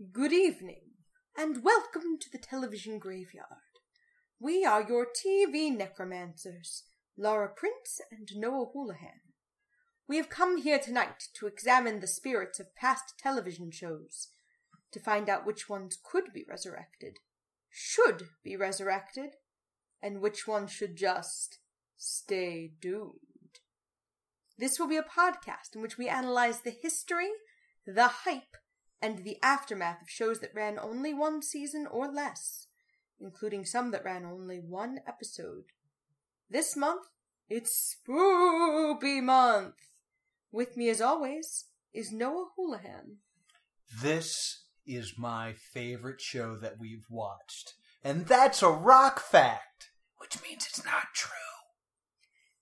Good evening, and welcome to the television graveyard. We are your TV necromancers, Laura Prince and Noah Houlihan. We have come here tonight to examine the spirits of past television shows, to find out which ones could be resurrected, should be resurrected, and which ones should just stay doomed. This will be a podcast in which we analyze the history, the hype, and the aftermath of shows that ran only one season or less, including some that ran only one episode. This month, it's Spoopy Month. With me, as always, is Noah Houlihan. This is my favorite show that we've watched. And that's a rock fact, which means it's not true.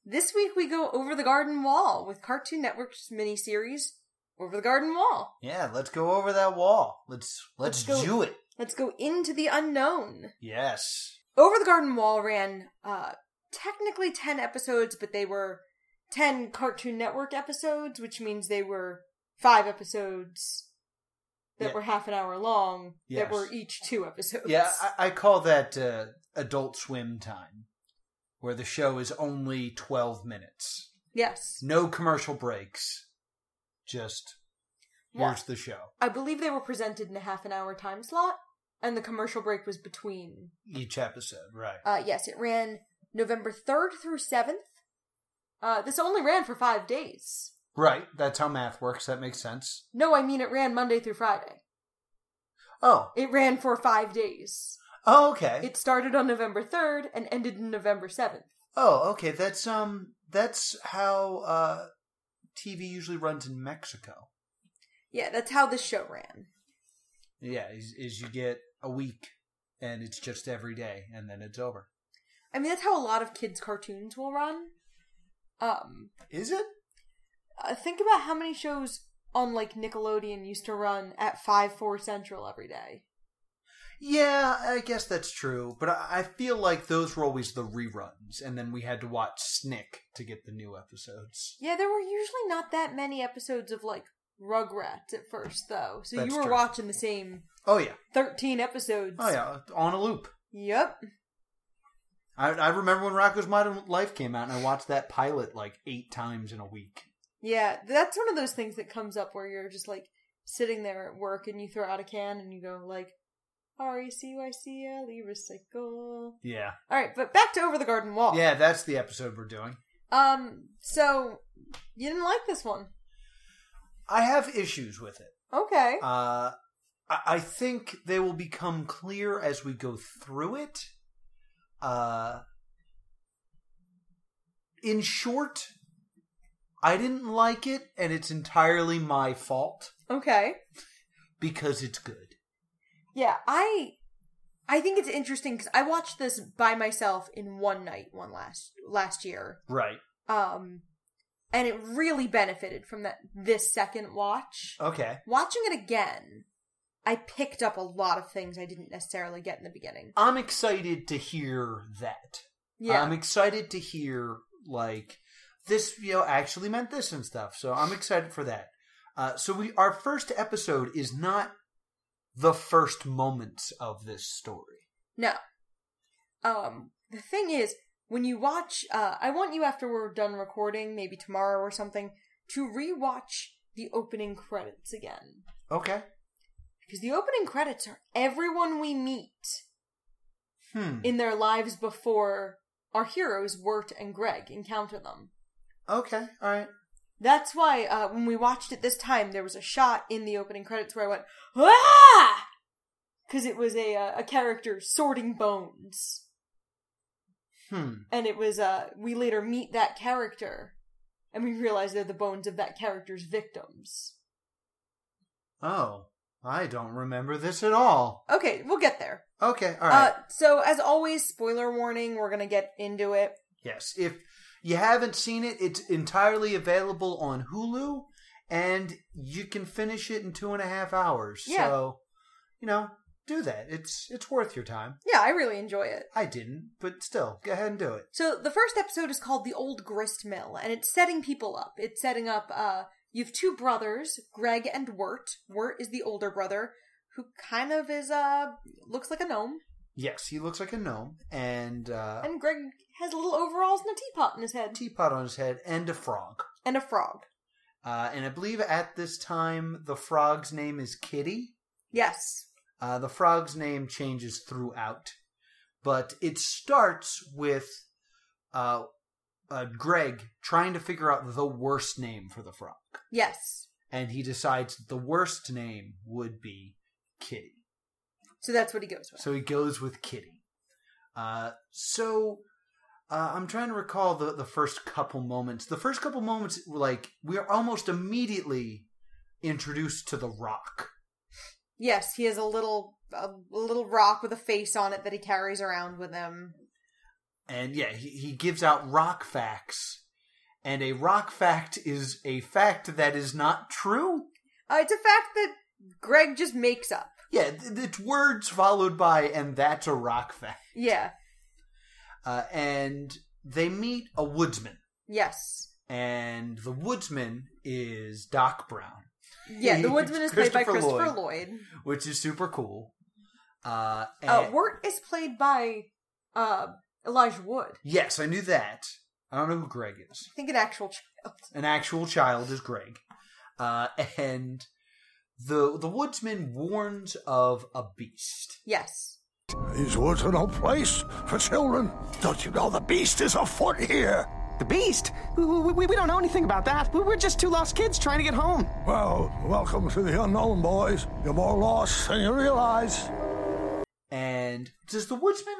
This week we go over the garden wall with Cartoon Network's miniseries Over the Garden Wall. Yeah, let's go over that wall. Let's let's, Let's go. do it. Let's go into the unknown. Yes. Over the Garden Wall ran uh technically 10 episodes, but they were 10 Cartoon Network episodes, which means they were 5 episodes that Yeah. were half an hour long Yes. that were each 2 episodes. Yeah, I, I call that uh, adult swim time, where the show is only 12 minutes. yes. No commercial breaks. Just here's the show. I believe they were presented in a half an hour time slot and the commercial break was between. Each episode, right. Uh yes, it ran November 3rd through 7th. Uh this only ran for 5 days. Right, that's how math works. That makes sense. No, I mean it ran Monday through Friday. Oh, It ran for 5 days. oh okay. It started on November 3rd and ended in November 7th. Oh, okay. That's um that's how uh TV usually runs in Mexico. Yeah, that's how this show ran. Yeah, is, is you get a week and it's just every day and then it's over. I mean, that's how a lot of kids' cartoons will run. Um, Is it? uh, think about how many shows on like Nickelodeon used to run at 5 4 Central every day. Yeah, I guess that's true, but I feel like those were always the reruns and then we had to watch Snick to get the new episodes. Yeah, there were usually not that many episodes of like Rugrats at first, though. So That's you were true. watching the same Oh yeah. 13 episodes. Oh yeah, on a loop. Yep. I I remember when Rocko's Modern Life came out and I watched that pilot like 8 times in a week. Yeah, that's one of those things that comes up where you're just like sitting there at work and you throw out a can and you go like, R E C Y C L E recycle. Yeah. All right, but back to Over the Garden Wall. Yeah, that's the episode we're doing. Um. So you didn't like this one? I have issues with it. Okay. Uh, I I think they will become clear as we go through it. Uh, in short, I didn't like it, and it's entirely my fault Okay. because it's good. Yeah, I. I think it's interesting because I watched this by myself in one night, one last last year. Right. Um, and it really benefited from that this second watch. Okay. Watching it again, I picked up a lot of things I didn't necessarily get in the beginning. I'm excited to hear that. Yeah. I'm excited to hear like this. You know, actually meant this and stuff. So I'm excited for that. Uh, so we our first episode is not the first moments of this story. no. Um, the thing is, when you watch, uh, I want you after we're done recording, maybe tomorrow or something, to rewatch the opening credits again. Okay. Because the opening credits are everyone we meet Hmm. in their lives before our heroes, Wirt and Greg, encounter them. Okay. All right. That's why uh, when we watched it this time, there was a shot in the opening credits where I went, ah! Because it was a, uh, a character sorting bones. Hmm. And it was, uh, we later meet that character, and we realize they're the bones of that character's victims. Oh, I don't remember this at all. Okay, we'll get there. Okay. All right. Uh, so, as always, spoiler warning, we're gonna get into it. yes. If you haven't seen it, it's entirely available on Hulu, and you can finish it in two and a half hours. Yeah. So, you know, do that. It's it's worth your time. Yeah, I really enjoy it. I didn't, but still, go ahead and do it. So the first episode is called The Old Grist Mill, and it's setting people up. It's setting up, uh, you have two brothers, Greg and Wirt. Wirt is the older brother, who kind of is uh looks like a gnome, Yes, he looks like a gnome, and uh, and Greg has little overalls and a teapot in his head, teapot on his head, and a frog. and a frog. Uh, and I believe at this time the frog's name is Kitty. Yes. Uh, the frog's name changes throughout, but it starts with uh, uh, Greg trying to figure out the worst name for the frog, Yes. and he decides the worst name would be Kitty. So that's what he goes with. So he goes with Kitty. Uh, so uh, I'm trying to recall the, the first couple moments. The first couple moments, like we are almost immediately introduced to the Rock. Yes, he has a little a little rock with a face on it that he carries around with him. And yeah, he, he gives out rock facts. And a rock fact is a fact that is not true. Uh, it's a fact that Greg just makes up. Yeah, th- it's words followed by, and that's a rock fact. Yeah. Uh, and they meet a woodsman. Yes. And the woodsman is Doc Brown, Yeah, the woodsman is played by Christopher Lloyd. Lloyd. which is super cool. Uh, and, Uh, Wirt is played by uh, Elijah Wood. yes, I knew that. I don't know who Greg is. I think an actual child. An actual child is Greg. Uh, and the the woodsman warns of a beast. Yes. These woods are no place for children. Don't you know the beast is afoot here? The beast? We, we, we don't know anything about that. We- We're just two lost kids trying to get home. Well, welcome to the unknown, boys. You're more lost than you realize. And does the woodsman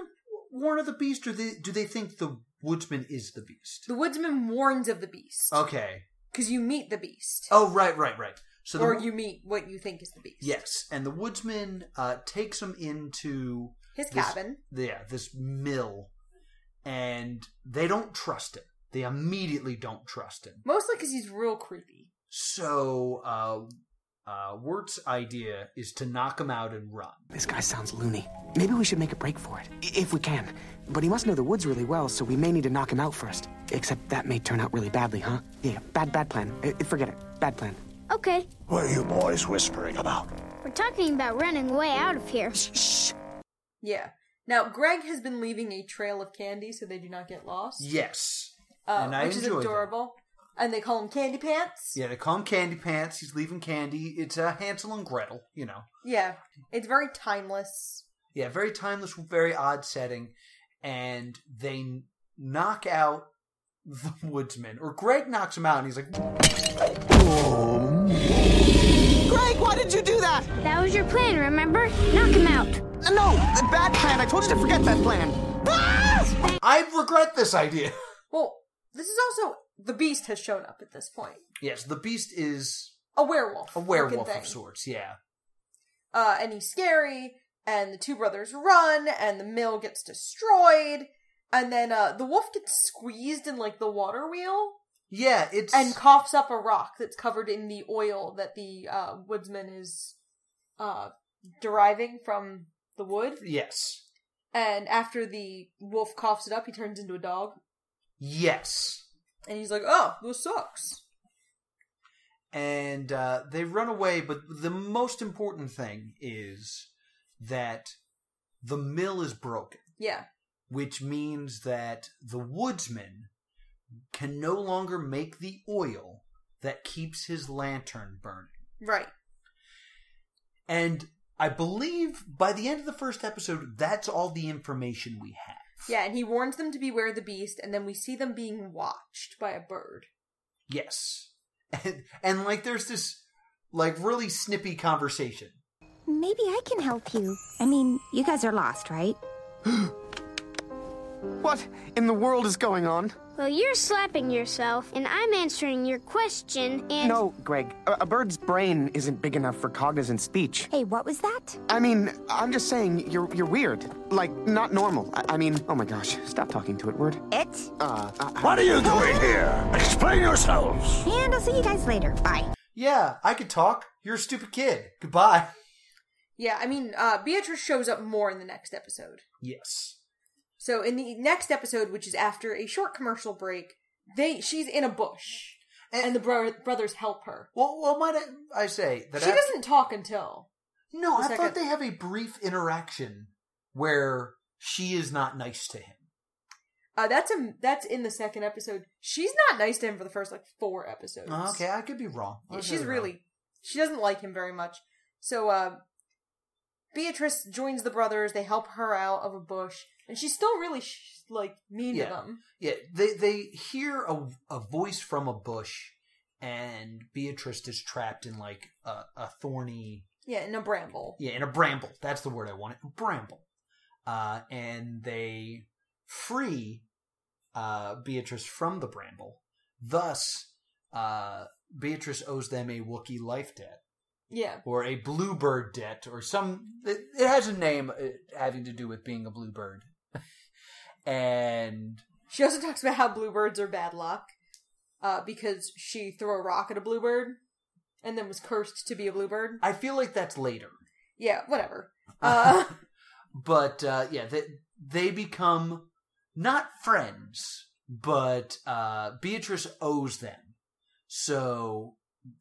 warn of the beast, or they, do they think the woodsman is the beast? The woodsman warns of the beast. Okay. Because you meet the beast. Oh, right, right, right. So the, or wo- you meet what you think is the beast. yes, and the woodsman uh, takes him into His this- cabin. yeah, this mill, and they don't trust him. They immediately don't trust him. Mostly because he's real creepy. So, uh, uh, Wirt's idea is to knock him out and run. This guy sounds loony. Maybe we should make a break for it, if we can. But he must know the woods really well, so we may need to knock him out first. Except that may turn out really badly, huh? Yeah, bad, bad plan. Uh, forget it. Bad plan. Okay, What are you boys whispering about? we're talking about running away out of here. Shh. Yeah. Now, Greg has been leaving a trail of candy so they do not get lost. Yes, Uh, and I which is enjoy that. adorable. And they call him Candy Pants. Yeah, they call him Candy Pants. He's leaving candy. It's uh, Hansel and Gretel, you know. Yeah. It's very timeless. Yeah, very timeless, very odd setting. And they n- knock out the woodsman. Or Greg knocks him out and he's like, Greg, why did you do that? That was your plan, remember? Knock him out. No, the bad plan. I told you to forget that plan. Ah! I regret this idea. Well, this is also the beast has shown up at this point. yes, the beast is A werewolf. a werewolf of sorts, yeah. Uh, and he's scary, and the two brothers run, and the mill gets destroyed, and then uh, the wolf gets squeezed in like the water wheel Yeah, it's. and coughs up a rock that's covered in the oil that the uh, woodsman is uh, deriving from the wood. yes. And after the wolf coughs it up, he turns into a dog, Yes. and he's like, "Oh, this sucks." and uh, they run away. But the most important thing is that the mill is broken, Yeah, which means that the woodsman can no longer make the oil that keeps his lantern burning. right. And I believe by the end of the first episode, that's all the information we have. Yeah, and he warns them to beware the beast, and then we see them being watched by a bird. Yes. And, and like, there's this, like, really snippy conversation. Maybe I can help you. I mean, you guys are lost, right? What in the world is going on? Well, you're slapping yourself, and I'm answering your question, and. No, Greg. A, a bird's brain isn't big enough for cognizant speech. Hey, what was that? I mean, I'm just saying you're you're weird. Like not normal. I, I mean, oh my gosh, stop talking to it, Wirt. It? Uh, uh, What are you doing here? Explain yourselves. And I'll see you guys later. Bye. Yeah, I could talk. You're a stupid kid. Goodbye. Yeah, I mean, uh, Beatrice shows up more in the next episode. Yes. So in the next episode, which is after a short commercial break, they she's in a bush, and, the bro- brothers help her. Well, well, might I, I say that She doesn't talk until No, I second- thought they have a brief interaction where she is not nice to him. Uh, that's a that's in the second episode. She's not nice to him for the first like four episodes. Oh, okay, I could be wrong. Yeah, she's wrong. really she doesn't like him very much. So uh Beatrice joins the brothers. They help her out of a bush, and she's still really sh- like mean Yeah. to them. Yeah, they they hear a a voice from a bush, and Beatrice is trapped in like a, a thorny Yeah, in a bramble. yeah in a bramble. That's the word I wanted. Bramble. Uh, and they free uh, Beatrice from the bramble. Thus, uh, Beatrice owes them a Wookiee life debt. Yeah, or a bluebird debt or some it, it has a name uh, having to do with being a bluebird and she also talks about how bluebirds are bad luck, uh, because she threw a rock at a bluebird, and then was cursed to be a bluebird. i feel like that's later Yeah, whatever. Uh, but uh, yeah they, they become not friends but uh, beatrice owes them so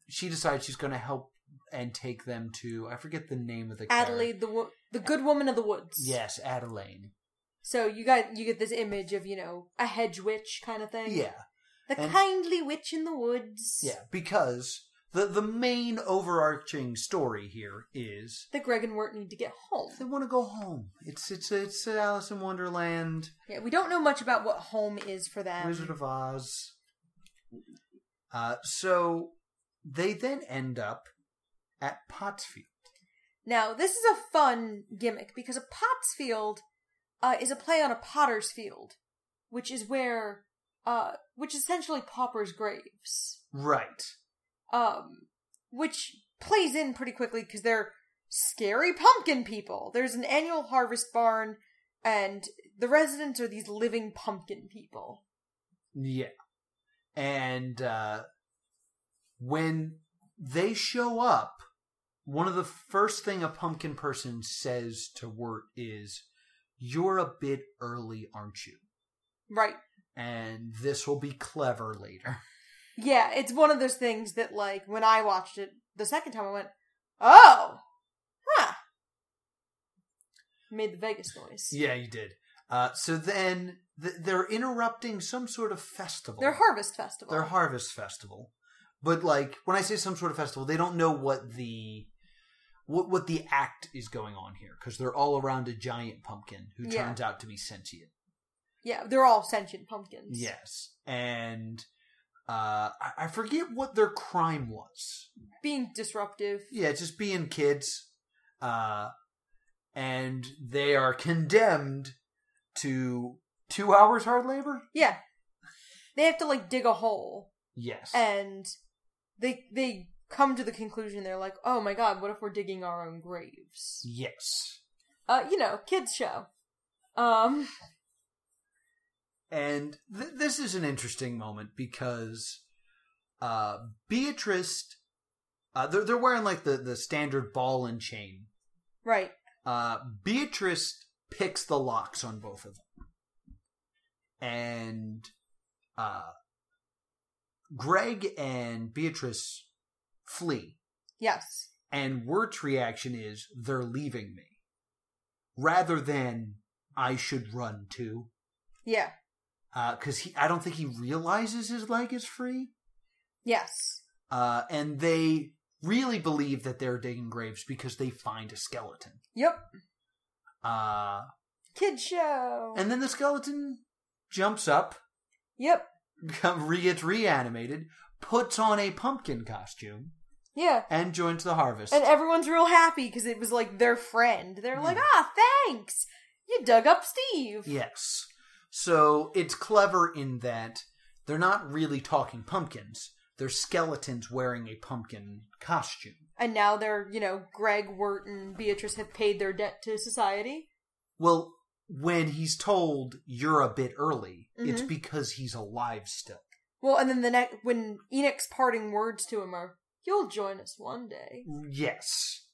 she decides she's going to help and take them to i forget the name of the character. Adelaide, the wo- the good woman of the woods. yes adelaide So you got you get this image of you know a hedge witch kind of thing. yeah the And- kindly witch in the woods. yeah because the the main overarching story here is that Greg and Wirt need to get home. they want to go home. It's it's it's Alice in Wonderland, Yeah, we don't know much about what home is for them. Wizard of Oz. Uh, so they then end up at Pottsfield. Now, this is a fun gimmick because a Pottsfield uh, is a play on a potter's field, which is where, uh, which is essentially paupers' graves. Right. Um, which plays in pretty quickly because they're scary pumpkin people. There's an annual harvest barn, and the residents are these living pumpkin people. Yeah. And uh, when they show up, one of the first thing a pumpkin person says to Wirt is, "You're a bit early, aren't you?" Right. And this will be clever later. Yeah, it's one of those things that, like, when I watched it the second time, I went, "Oh, huh." Made the Vegas noise. Yeah, you did. Uh, so then th- they're interrupting some sort of festival. Their harvest festival. Their harvest festival. But like when I say some sort of festival, they don't know what the what what the act is going on here because they're all around a giant pumpkin who Yeah. turns out to be sentient. yeah, they're all sentient pumpkins. Yes, and uh, I, I forget what their crime was. being disruptive. Yeah, just being kids, uh, and they are condemned to two hours hard labor. Yeah, they have to like dig a hole, Yes, and they they come to the conclusion they're like, oh my god, what if we're digging our own graves? yes. Uh, you know, kids show. Um, And th- this is an interesting moment because uh, Beatrice, uh, they're, they're wearing like the, the standard ball and chain. right. Uh, Beatrice picks the locks on both of them. And uh, Greg and Beatrice flee. Yes. And Wirt's reaction is, they're leaving me. Rather than, I should run too. Yeah. because he I don't think he realizes his leg is free. Yes. Uh, and they really believe that they're digging graves because they find a skeleton. Yep. Uh, Kid show. and then the skeleton jumps up, yep. become- re- gets reanimated, puts on a pumpkin costume, Yeah. and joins the harvest. And everyone's real happy because it was like their friend. They're like, ah, thanks. You dug up Steve. yes. So it's clever in that they're not really talking pumpkins. They're skeletons wearing a pumpkin costume. And now they're, you know, Greg, Wirt, and Beatrice have paid their debt to society. Well, when he's told you're a bit early, it's Mhm. because he's alive still. Well, and then the next, when Enoch's parting words to him are, you'll join us one day. Yes.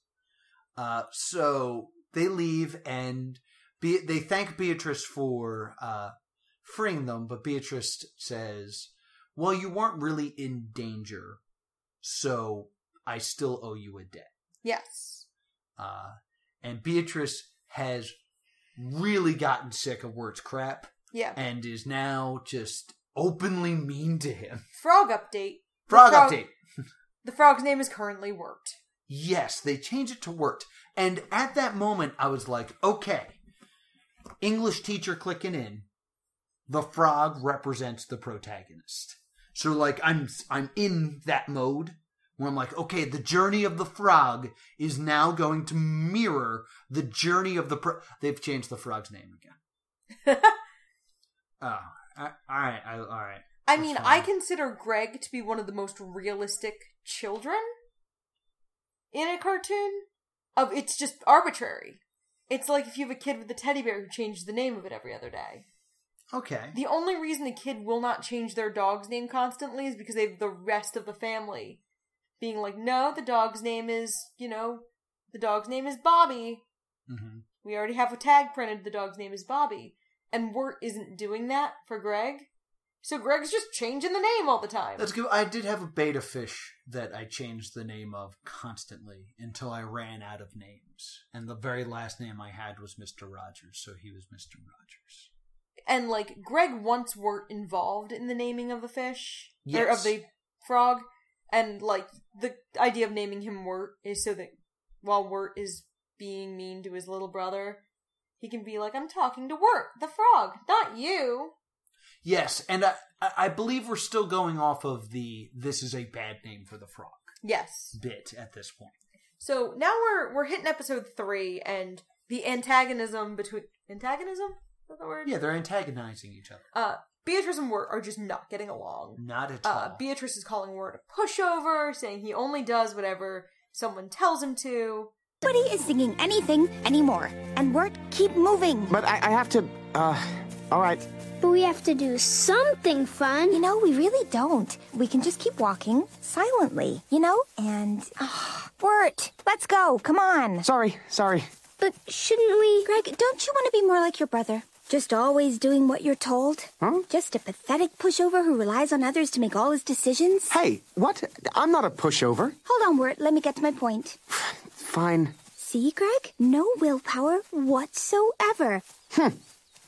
Uh, so they leave and Be- they thank Beatrice for uh, freeing them, but Beatrice says, "Well, you weren't really in danger, so I still owe you a debt." Yes. Uh, and Beatrice has really gotten sick of Wirt's crap Yeah. and is now just openly mean to him. Frog update. Frog frog- update. The frog's name is currently Wirt. Yes, they change it to Wirt. And at that moment, I was like, okay, English teacher clicking in. The frog represents the protagonist. So like I'm I'm in that mode where I'm like, okay, the journey of the frog is now going to mirror the journey of the pro- they've changed the frog's name again. Oh, I, all right, I, all right. I That's mean, fine. I consider Greg to be one of the most realistic children in a cartoon. Of it's just arbitrary. It's like if you have a kid with a teddy bear who changes the name of it every other day. Okay. The only reason a kid will not change their dog's name constantly is because they have the rest of the family being like, no, the dog's name is, you know, the dog's name is Bobby. hmm We already have a tag printed, the dog's name is Bobby. And Wirt isn't doing that for Greg. So Greg's just changing the name all the time. That's good. I did have a beta fish that I changed the name of constantly until I ran out of names. And the very last name I had was Mr. Rogers, so he was Mr. Rogers. and like Greg once Wirt involved in the naming of the fish or of the frog, and like the idea of naming him Wirt is so that while Wirt is being mean to his little brother, he can be like, "I'm talking to Wirt, the frog, not you." Yes, and I, I I believe we're still going off of the this is a bad name for the frog Yes. bit at this point. So now we're we're hitting episode three, and the antagonism between antagonism is that the word? Yeah, they're antagonizing each other. Uh, Beatrice and Wirt are just not getting along. Not at all. Uh, Beatrice is calling Wirt a pushover, saying he only does whatever someone tells him to. Nobody is singing anything anymore. And Wirt, keep moving. But I, I have to. Uh, all right. But we have to do something fun. You know, we really don't. We can just keep walking silently, you know? And. ah, Wirt, let's go. Come on. Sorry, sorry. But shouldn't we? Greg, don't you want to be more like your brother? Just always doing what you're told? Huh? Just a pathetic pushover who relies on others to make all his decisions? Hey, what? I'm not a pushover. Hold on, Wirt. Let me get to my point. Fine. See, Greg? No willpower whatsoever.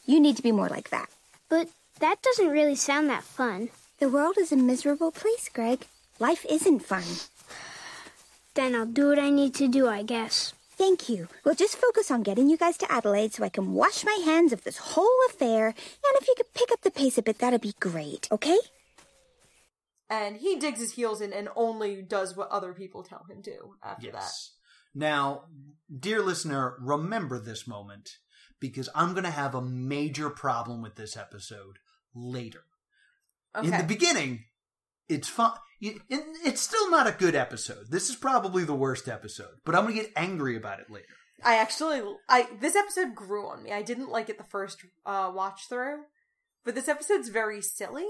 You need to be more like that. But that doesn't really sound that fun. The world is a miserable place, Greg. Life isn't fun. Then I'll do what I need to do, I guess. Thank you. We'll just focus on getting you guys to Adelaide so I can wash my hands of this whole affair. And if you could pick up the pace a bit, that'd be great, okay? And he digs his heels in and only does what other people tell him to after Yes. Now, dear listener, remember this moment because I'm going to have a major problem with this episode later. that. In the beginning, it's fun. It's still not a good episode. This is probably the worst episode, but I'm going to get angry about it later. I actually, I this episode grew on me. I didn't like it the first uh, watch through, but this episode's very silly.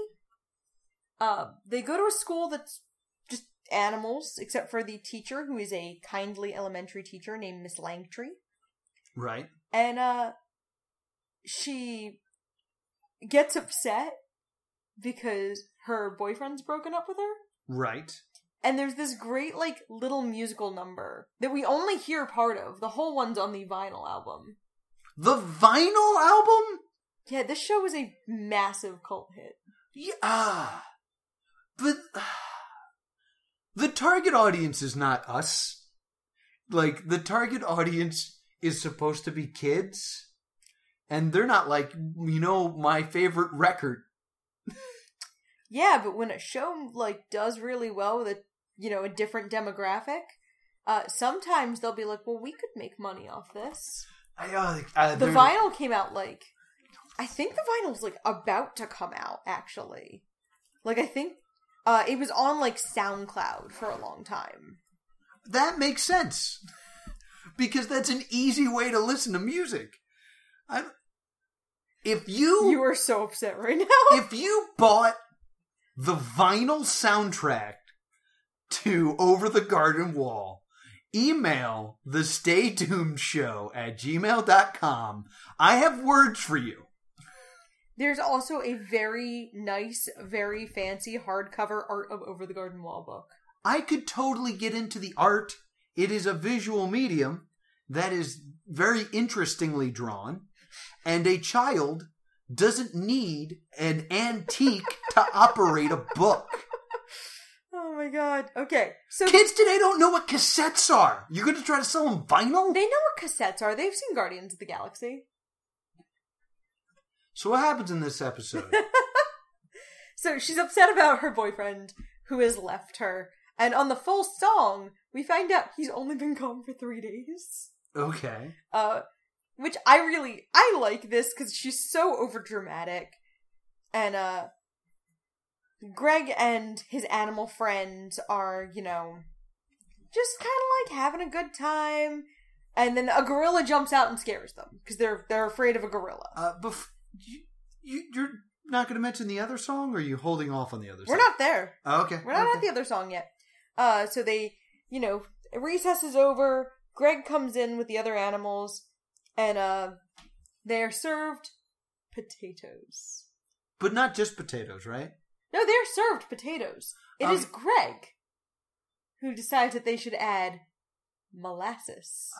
Uh, they go to a school that's just animals, except for the teacher, who is a kindly elementary teacher named Miss Langtree, Right? and uh, she gets upset because her boyfriend's broken up with her. Right. And there's this great, like, little musical number that we only hear part of. The whole one's on the vinyl album. The vinyl album? Yeah, this show was a massive cult hit. Yeah. But the target audience is not us. Like, the target audience is supposed to be kids. And they're not like, you know, my favorite record. Yeah, but when a show, like, does really well with a, you know, a different demographic, uh, sometimes they'll be like, well, we could make money off this. I, uh, uh, The vinyl came out, like, I think the vinyl's, like, about to come out, actually. Like, I think, uh, it was on, like, SoundCloud for a long time. That makes sense. Because that's an easy way to listen to music. I, if you, You are so upset right now. if you bought the vinyl soundtrack to Over the Garden Wall, email the Stay Tuned Show at gmail.com. I have words for you. There's also a very nice, very fancy hardcover art of Over the Garden Wall book. I could totally get into the art. It is a visual medium. that is very interestingly drawn, and a child doesn't need an antique to operate a book. Oh my god. Okay, so Kids today don't know what cassettes are. You're going to try to sell them vinyl? they know what cassettes are. They've seen Guardians of the Galaxy. So what happens in this episode? So she's upset about her boyfriend who has left her. And on the full song, we find out he's only been gone for three days. okay. Uh, which I really I like this because she's so overdramatic, and uh, Greg and his animal friend are you know just kind of like having a good time, and then a gorilla jumps out and scares them because they're they're afraid of a gorilla. Uh, bef- you, you, you're not going to mention the other song, or are you holding off on the other song? We're song? not there. Oh, okay. We're not okay. at the other song yet. Uh, so they, you know, recess is over. Greg comes in with the other animals, and uh, they are served potatoes. But not just potatoes, right? No, they're served potatoes. It is Um, Greg who decides that they should add molasses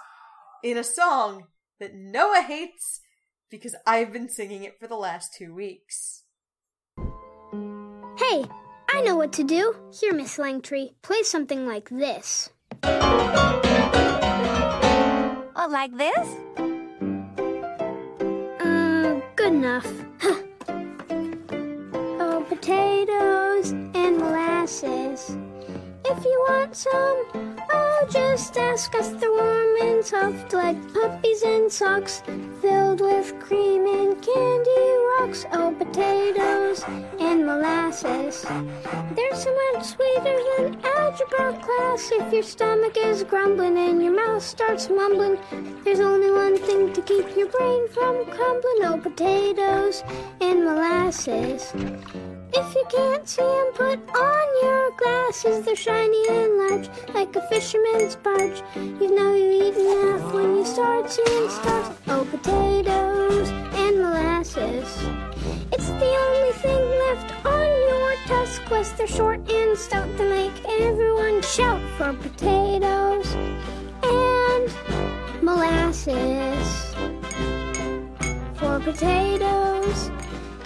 in a song that Noah hates because I've been singing it for the last two weeks. Hey, I know what to do. Here, Miss Langtree, play something like this. Oh, like this? Enough. Oh, potatoes and molasses. If you want some, just ask us. They're warm and soft like puppies and socks, filled with cream and candy rocks. Oh, potatoes and molasses. They're so much sweeter than algebra class. If your stomach is grumbling and your mouth starts mumbling, there's only one thing to keep your brain from crumbling. Oh, potatoes and molasses. If you can't see 'em, put on your glasses. They're shiny and large, like a fisherman's barge. You know you're eating enough when you start seeing stars. Oh, potatoes and molasses. It's the only thing left on your task quest. They're short and stout to make everyone shout for potatoes and molasses. For potatoes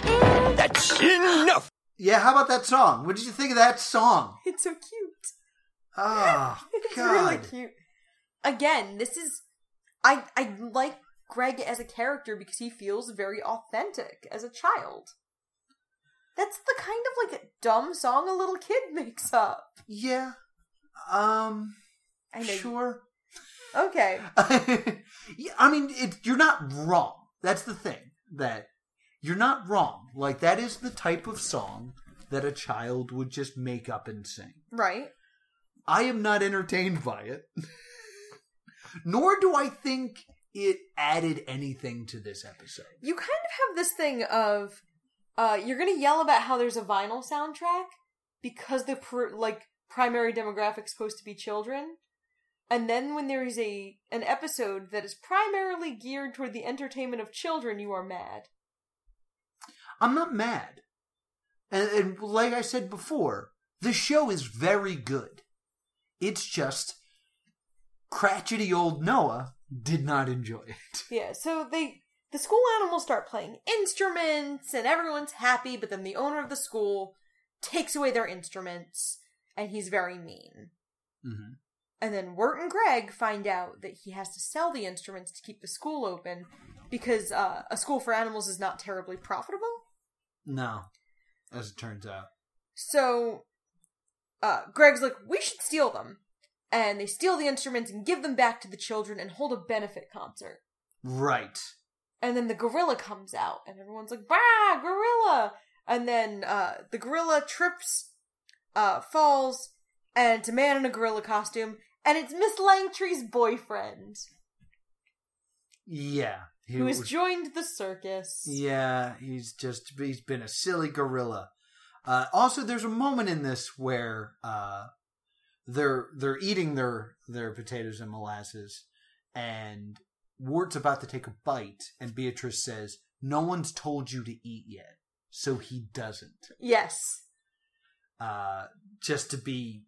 and That's enough! Yeah, how about that song? What did you think of that song? It's so cute. Oh, it's God. really cute. Again, this is I I like Greg as a character because he feels very authentic as a child. That's the kind of like dumb song a little kid makes up. Yeah. Um, I know. sure. Okay. yeah, I mean, it, you're not wrong. That's the thing. That you're not wrong. Like, that is the type of song that a child would just make up and sing. Right. I am not entertained by it. Nor do I think it added anything to this episode. You kind of have this thing of uh you're going to yell about how there's a vinyl soundtrack because the like primary demographic is supposed to be children. And then when there is a an episode that is primarily geared toward the entertainment of children, you are mad. I'm not mad. And, and like I said before, the show is very good. It's just cratchety old Noah did not enjoy it. Yeah, so they the school animals start playing instruments and everyone's happy, but then the owner of the school takes away their instruments and he's very mean. Mm-hmm. And then Wirt and Greg find out that he has to sell the instruments to keep the school open because uh, a school for animals is not terribly profitable. No, as it turns out. So uh, Greg's like, we should steal them. And they steal the instruments and give them back to the children and hold a benefit concert. Right. And then the gorilla comes out, and everyone's like, "Bah, gorilla!" And then uh, the gorilla trips, uh, falls, and it's a man in a gorilla costume, and it's Miss Langtree's boyfriend, Yeah. Who has was- joined the circus. Yeah, he's just he's been a silly gorilla. Uh, also, there's a moment in this where uh, they're they're eating their their potatoes and molasses, and Wirt's about to take a bite, and Beatrice says, "No one's told you to eat yet," so he doesn't. Yes. Uh, just to be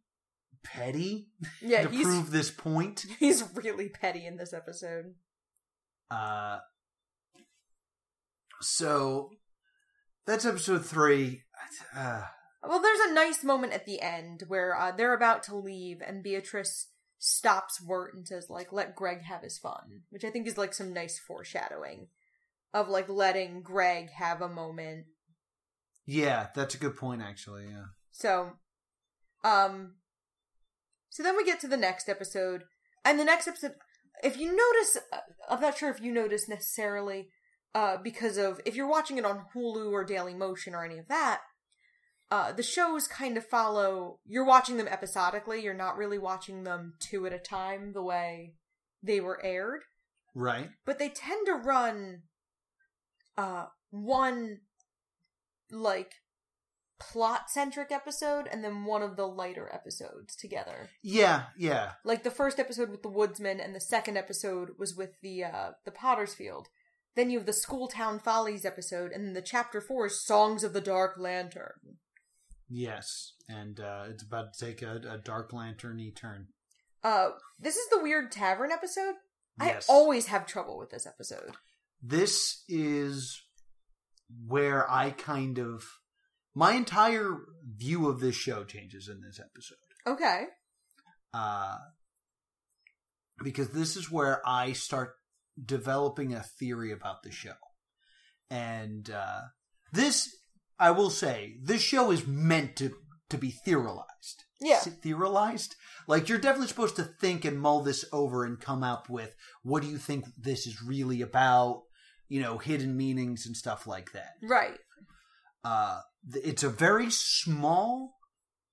petty Yeah, to prove this point. he's really petty in this episode. Uh, so that's episode three. Uh, Well, there's a nice moment at the end where uh, they're about to leave, and Beatrice stops Wirt and says, like, let Greg have his fun, which I think is like some nice foreshadowing of like letting Greg have a moment. yeah, that's a good point, actually. Yeah. So, um, so then we get to the next episode, and the next episode, if you notice, uh, I'm not sure if you notice necessarily, uh, because of if you're watching it on Hulu or Daily Motion or any of that, uh, the shows kind of follow. You're watching them episodically. You're not really watching them two at a time the way they were aired, Right. but they tend to run, uh, one like plot centric episode and then one of the lighter episodes together. Yeah. Yeah. Like the first episode with the woodsman and the second episode was with the uh the Potter's Field. Then you have the School Town Follies episode and then the chapter 4 is Songs of the Dark Lantern. Yes. And uh, it's about to take a, a dark lantern-y turn. Uh this is the weird tavern episode. Yes. I always have trouble with this episode. this is where I kind of my entire view of this show changes in this episode. Okay. Uh because this is where I start developing a theory about the show. And uh this I will say, this show is meant to to be theorized. Yeah. Theorized? Like you're definitely supposed to think and mull this over and come up with what do you think this is really about? You know, hidden meanings and stuff like that. Right. Uh, it's a very small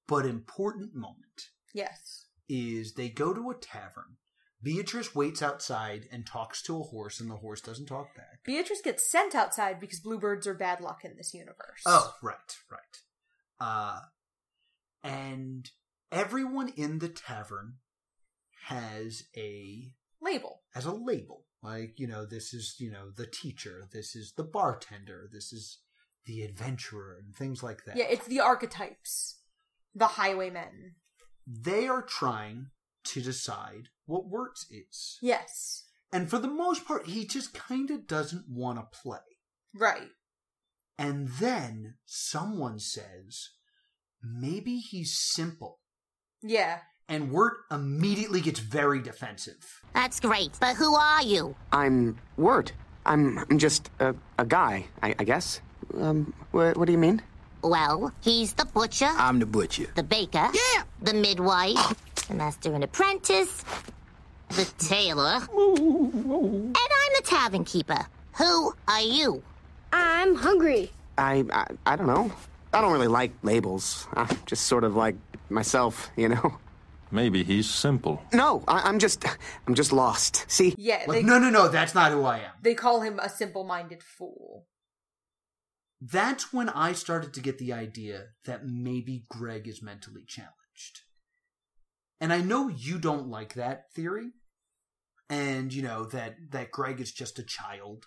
but important moment. Yes. Is they go to a tavern. Beatrice waits outside and talks to a horse, and the horse doesn't talk back. Beatrice gets sent outside because bluebirds are bad luck in this universe. Oh, right, right. Uh, and everyone in the tavern has a Label. has a label. Like, you know, this is, you know, the teacher, this is the bartender, this is the adventurer, and things like that. Yeah, it's the archetypes. The highwaymen. They are trying to decide what Wirtz is. Yes. And for the most part, he just kind of doesn't want to play. Right. And then someone says, maybe he's simple. Yeah. And Wirt immediately gets very defensive. That's great, but who are you? I'm Wirt. I'm, I'm just a, a guy, I, I guess. Um, what, what do you mean? Well, he's the butcher, I'm the butcher. the baker, Yeah. the midwife, the master and apprentice, the tailor, and I'm the tavern keeper. Who are you? I'm hungry. I, I, I don't know. I don't really like labels. I'm just sort of like myself, you know? Maybe he's simple. No, I, I'm just, I'm just lost. See? Yeah. Like, They, no, no, no, that's not who I am. they call him a simple minded fool. That's when I started to get the idea that maybe Greg is mentally challenged. And I know you don't like that theory. And, you know, that, that Greg is just a child.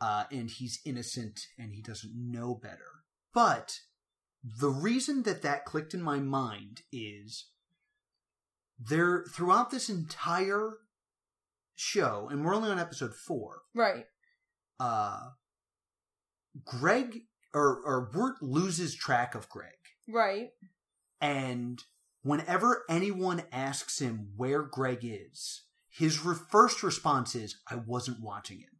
Uh, and he's innocent and he doesn't know better. But the reason that that clicked in my mind is there, throughout this entire show, and we're only on episode four, Right. uh Greg or or Wirt loses track of Greg. Right. And whenever anyone asks him where Greg is, his re- first response is I wasn't watching him.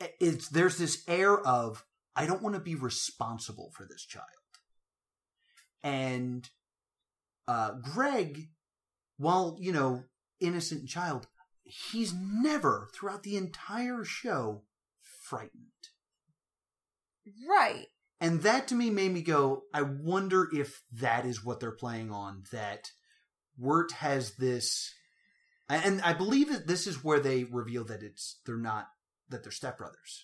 I- It's there's this air of I don't want to be responsible for this child. And uh Greg while, you know, innocent child, he's never throughout the entire show frightened. Right. And that to me made me go, I wonder if that is what they're playing on. That Wirt has this, and I believe that this is where they reveal that it's they're not that they're stepbrothers.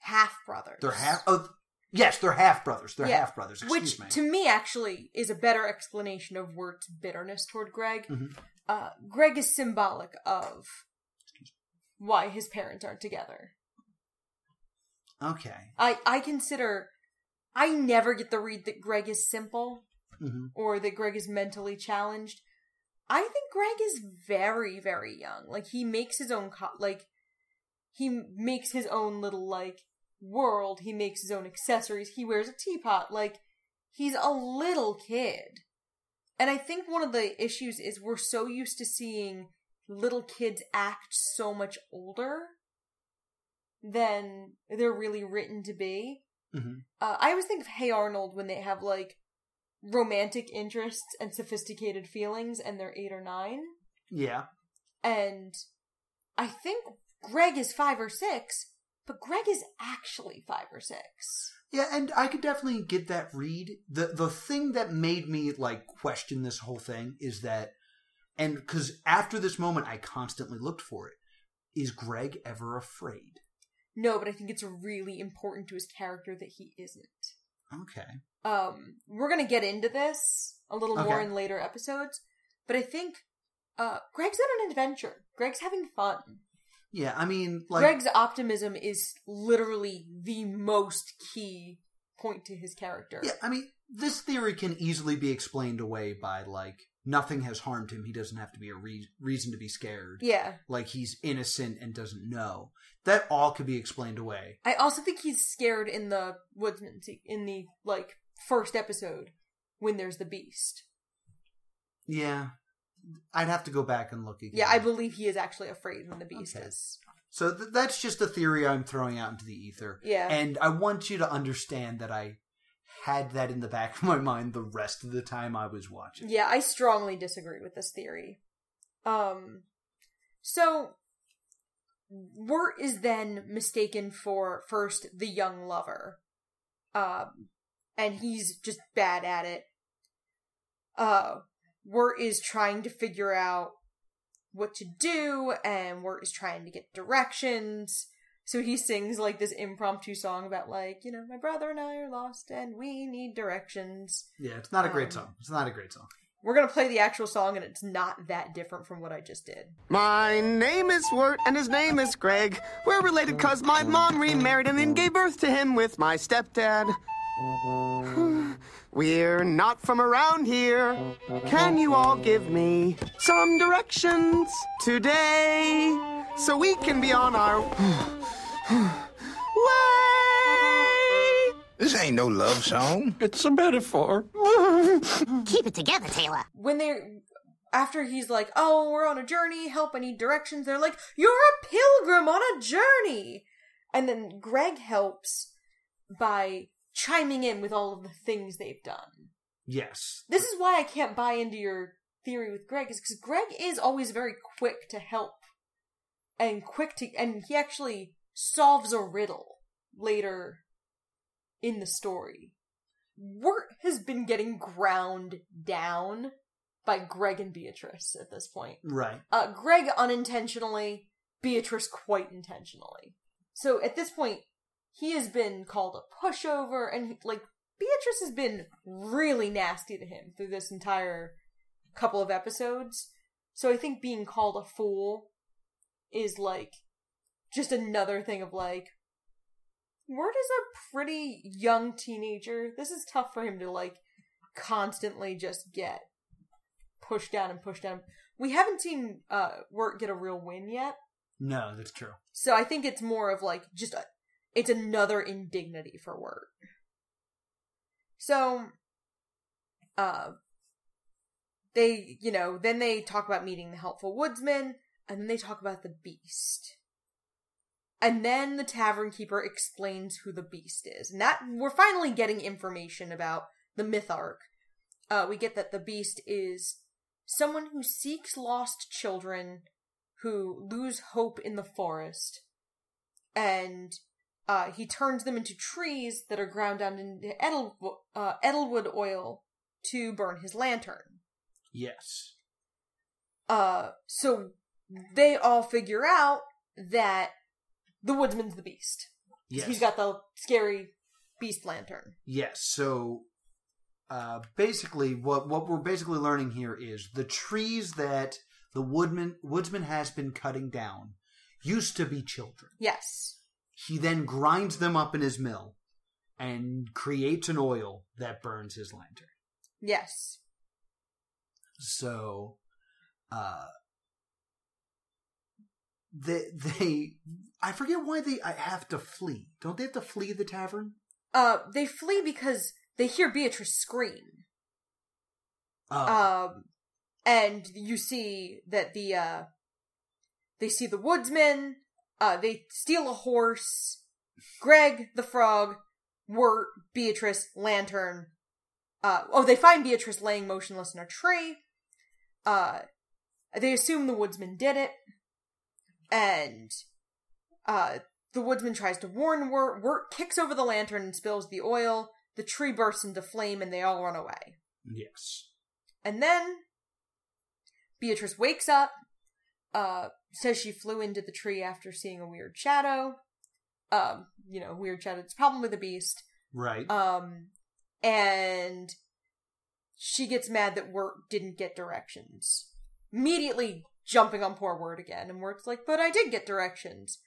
Half brothers. They're half. Oh, yes, they're half brothers. They're Yeah, half brothers. Excuse Which me. to me actually is a better explanation of Wirt's bitterness toward Greg. Mhm. Uh, Greg is symbolic of why his parents aren't together. okay. I I consider I never get the read that Greg is simple. Mhm. or that Greg is mentally challenged. I think Greg is very, very young. Like he makes his own co- like he makes his own little like world. He makes his own accessories. He wears a teapot. Like he's a little kid. And I think one of the issues is we're so used to seeing little kids act so much older than they're really written to be. Mhm. Uh, I always think of Hey Arnold when they have like romantic interests and sophisticated feelings and they're eight or nine. Yeah. And I think Greg is five or six, but Greg is actually five or six. Yeah, and I could definitely get that read. The the thing that made me like question this whole thing is that and because after this moment I constantly looked for it. Is Greg ever afraid? No, but I think it's really important to his character that he isn't. Okay. Um, we're gonna get into this a little more in later episodes, but I think uh, Greg's on an adventure. Greg's having fun. Yeah, I mean like Greg's optimism is literally the most key point to his character. Yeah, I mean this theory can easily be explained away by like nothing has harmed him. He doesn't have to be a re- reason to be scared. Yeah. Like he's innocent and doesn't know. That all could be explained away. I also think he's scared in the woodsman in the like first episode when there's the beast. Yeah. I'd have to go back and look again. Yeah, I believe he is actually afraid when the beast Okay. is. So th- that's just a theory I'm throwing out into the ether. Yeah. And I want you to understand that I had that in the back of my mind the rest of the time I was watching. Yeah, I strongly disagree with this theory. Um, so Wirt is then mistaken for first the young lover, um, and he's just bad at it. Uh, Wirt is trying to figure out what to do, and Wirt is trying to get directions. So he sings like this impromptu song about like, you know, my brother and I are lost and we need directions. Yeah, it's not a great Um, song. It's not a great song. We're gonna play the actual song, and it's not that different from what I just did. My name is Wirt, and his name is Greg. We're related cause my mom remarried and then gave birth to him with my stepdad. We're not from around here. Can you all give me some directions today so we can be on our way? This ain't no love song. It's a metaphor. Keep it together, Taylor. When they, after he's like, "Oh, we're on a journey. Help! I need directions." They're like, "You're a pilgrim on a journey," and then Greg helps by chiming in with all of the things they've done. Yes. This is why I can't buy into your theory with Greg, is because Greg is always very quick to help and quick to, and he actually solves a riddle later in the story. Wirt has been getting ground down by Greg and Beatrice at this point. Right. Uh, Greg unintentionally, Beatrice quite intentionally. So at this point, he has been called a pushover, and he, like Beatrice has been really nasty to him through this entire couple of episodes. So I think being called a fool is like just another thing of like, Wirt is a pretty young teenager. This is tough for him to like constantly just get pushed down and pushed down. We haven't seen uh Wirt get a real win yet. No, that's true. So I think it's more of like just a, it's another indignity for Wirt. So, uh, they, you know, then they talk about meeting the helpful woodsman, and then they talk about the beast. And then the tavern keeper explains who the beast is. And that, we're finally getting information about the myth arc. Uh, we get that the beast is someone who seeks lost children who lose hope in the forest. And uh, he turns them into trees that are ground down into edel, uh, edelwood oil to burn his lantern. Yes. Uh, so they all figure out that the woodsman's the beast. Yes. He's got the scary beast lantern. Yes. So uh, basically, what what we're basically learning here is the trees that the woodman woodsman has been cutting down used to be children. Yes. He then grinds them up in his mill and creates an oil that burns his lantern. Yes. So, uh, they they I forget why they I have to flee. Don't they have to flee the tavern? Uh, they flee because they hear Beatrice scream. Oh, Um, and you see that the uh, they see the woodsman. Uh, they steal a horse. Greg the frog, Wirt, Beatrice, Lantern. Uh, oh, they find Beatrice laying motionless in a tree. Uh, they assume the woodsman did it, and uh, the woodsman tries to warn Wirt. Wirt kicks over the lantern and spills the oil. The tree bursts into flame, and they all run away. yes. And then Beatrice wakes up, uh, says she flew into the tree after seeing a weird shadow. Um, you know, weird shadow. It's problem with the beast. Right. Um, and she gets mad that Wirt didn't get directions. Immediately jumping on poor Wirt again, and Wirt's like, but I did get directions.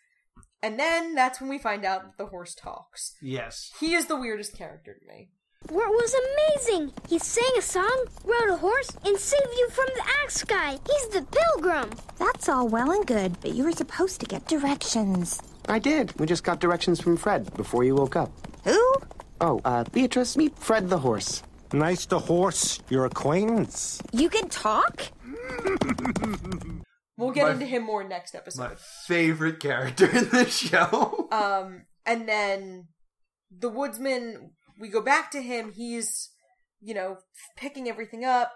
And then that's when we find out that the horse talks. yes. He is the weirdest character to me. Wirt was amazing. He sang a song, rode a horse, and saved you from the axe guy. He's the pilgrim. That's all well and good, but you were supposed to get directions. I did. We just got directions from Fred before you woke up. Who? Oh, uh, Beatrice, meet Fred the horse. Nice to horse your acquaintance. You can talk? We'll get My- into him more next episode. My favorite character in this show. Um, and then the woodsman, we go back to him. He's, you know, picking everything up,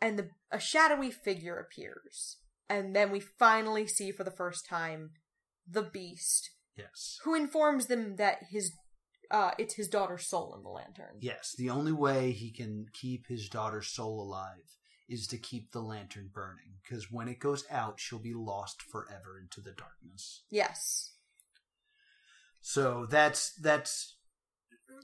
and the a shadowy figure appears, and then we finally see for the first time the beast, yes. who informs them that his, uh, it's his daughter's soul in the lantern. Yes. The only way he can keep his daughter's soul alive is to keep the lantern burning, because when it goes out, she'll be lost forever into the darkness. Yes. So that's that's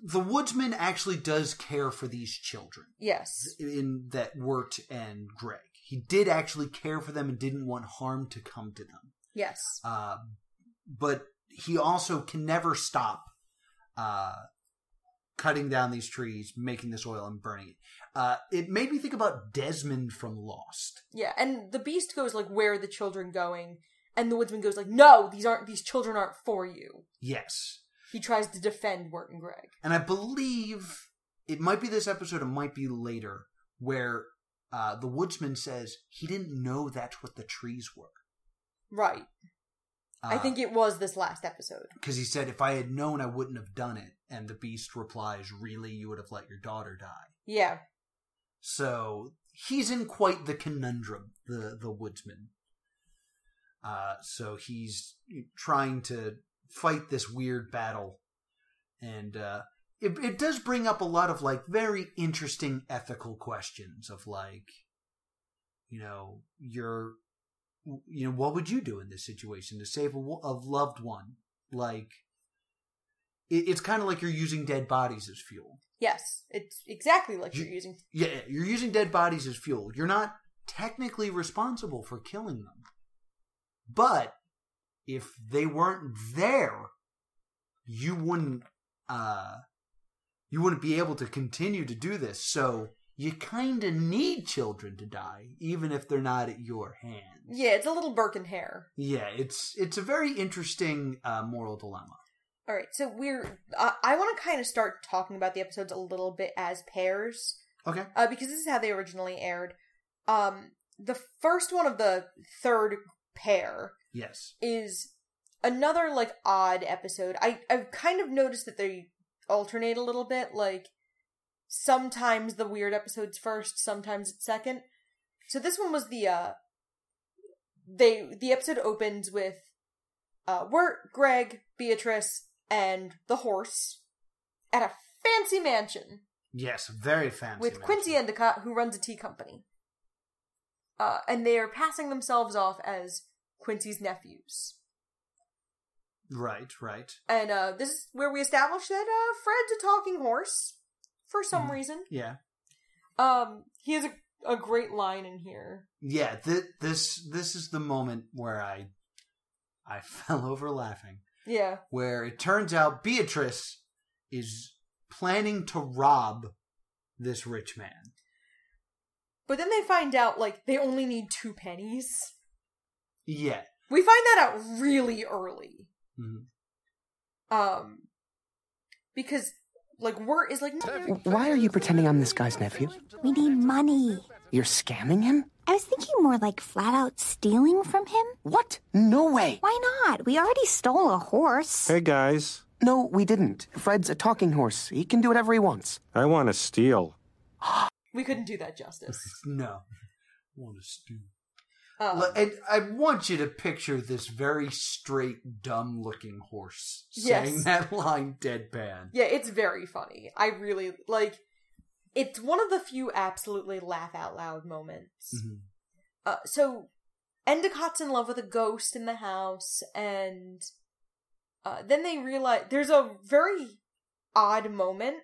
the woodsman actually does care for these children Yes. in that Wirt and Greg. He did actually care for them and didn't want harm to come to them. Yes. Uh, but he also can never stop uh, cutting down these trees, making this oil, and burning it. Uh, it made me think about Desmond from Lost. Yeah, and the beast goes like, "Where are the children going?" And the woodsman goes like, "No, these aren't. These children aren't for you." Yes. He tries to defend Wirt and Greg. And I believe it might be this episode, it might be later, where uh, the woodsman says he didn't know that's what the trees were. Right. I think it was this last episode. Because he said, if I had known, I wouldn't have done it. And the beast replies, Really? You would have let your daughter die. Yeah. So he's in quite the conundrum, the, the woodsman. Uh, so he's trying to fight this weird battle. And uh, it, it does bring up a lot of like very interesting ethical questions of like, you know, you're, you know, what would you do in this situation to save a, a loved one? Like, it, it's kind of like you're using dead bodies as fuel. Yes, it's exactly like You- you're using. Yeah, you're using dead bodies as fuel. You're not technically responsible for killing them. But if they weren't there, you wouldn't uh you wouldn't be able to continue to do this. So you kind of need children to die even if they're not at your hands. Yeah, it's a little Burke and Hare. Yeah, it's it's a very interesting uh moral dilemma. All right, so we're. Uh, I want to kind of start talking about the episodes a little bit as pairs, Okay. uh, because this is how they originally aired. Um, the first one of the third pair Yes. is another like odd episode. I I've kind of noticed that they alternate a little bit. Like sometimes the weird episode's first, sometimes it's second. So this one was the uh they the episode opens with uh Wirt, Greg, Beatrice, and the horse at a fancy mansion Yes, very fancy. with man. Quincy Endicott, who runs a tea company. Uh, and they are passing themselves off as Quincy's nephews. Right, right. And uh, this is where we establish that uh, Fred's a talking horse for some Mhm. reason. Yeah. Um, he has a, a great line in here. yeah th- this this is the moment where i i fell over laughing Yeah, where it turns out beatrice is planning to rob this rich man But then they find out like they only need two pennies. Yeah. We find that out really early. Mhm. Um because like Wirt is like no, Why are you pretending I'm this guy's nephew? We need money. You're scamming him? I was thinking more like flat out stealing from him. What? No way. Why not? We already stole a horse. Hey guys, No, we didn't. Fred's a talking horse. He can do whatever he wants. I want to steal. we couldn't do that justice. No. What a stupid. Um, And I want you to picture this very straight, dumb looking horse saying Yes. that line deadpan. Yeah, it's very funny. I really like. It's one of the few absolutely laugh out loud moments. Mhm. Uh, so, Endicott's in love with a ghost in the house, and uh, then they realize there's a very odd moment.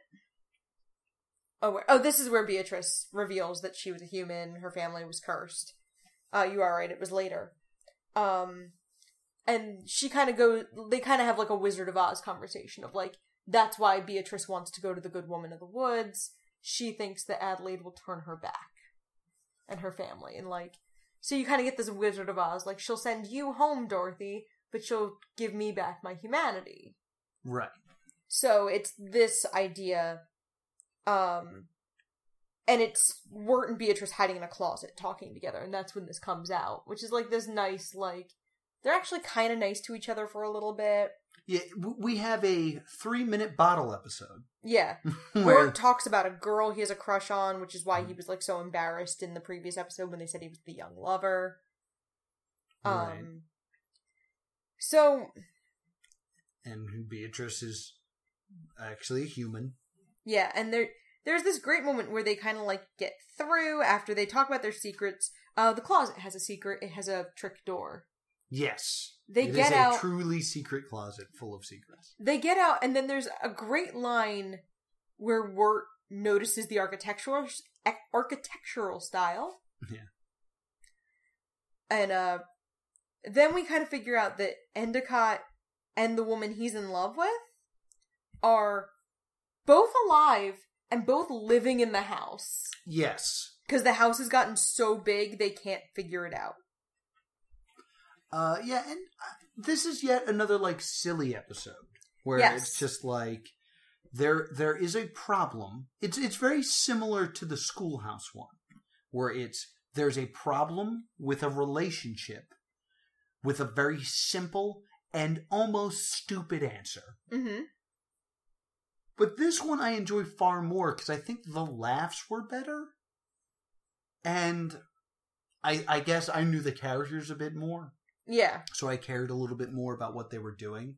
Oh, where, oh, this is where Beatrice reveals that she was a human. Her family was cursed. Uh, you are right. It was later. Um, and she kind of goes. They kind of have like a Wizard of Oz conversation of like, that's why Beatrice wants to go to the Good Woman of the Woods. She thinks that Adelaide will turn her back and her family, and like, so you kind of get this Wizard of Oz. Like, she'll send you home, Dorothy, but she'll give me back my humanity. Right. So it's this idea, um, and it's Wirt and Beatrice hiding in a closet talking together, and that's when this comes out, which is like this nice, like they're actually kind of nice to each other for a little bit. Yeah, we have a three minute bottle episode. Yeah, Where, Wirt talks about a girl he has a crush on, which is why he was like so embarrassed in the previous episode when they said he was the young lover. Um, Right. so and Beatrice is actually a human. Yeah, and there there's this great moment where they kind of like get through after they talk about their secrets. Uh, the closet has a secret. It has a trick door. Yes. They It is get a out- truly secret closet full of secrets. They get out, and then there's a great line where Wirt notices the architectural architectural style, Yeah. and uh, then we kind of figure out that Endicott and the woman he's in love with are both alive and both living in the house. Yes. because the house has gotten so big they can't figure it out. Uh, yeah, and uh, this is yet another like silly episode where Yes. it's just like there there is a problem. It's it's very similar to the schoolhouse one, where it's there's a problem with a relationship with a very simple and almost stupid answer. Mm-hmm. But this one I enjoy far more because I think the laughs were better, and I I guess I knew the characters a bit more. Yeah, so I cared a little bit more about what they were doing.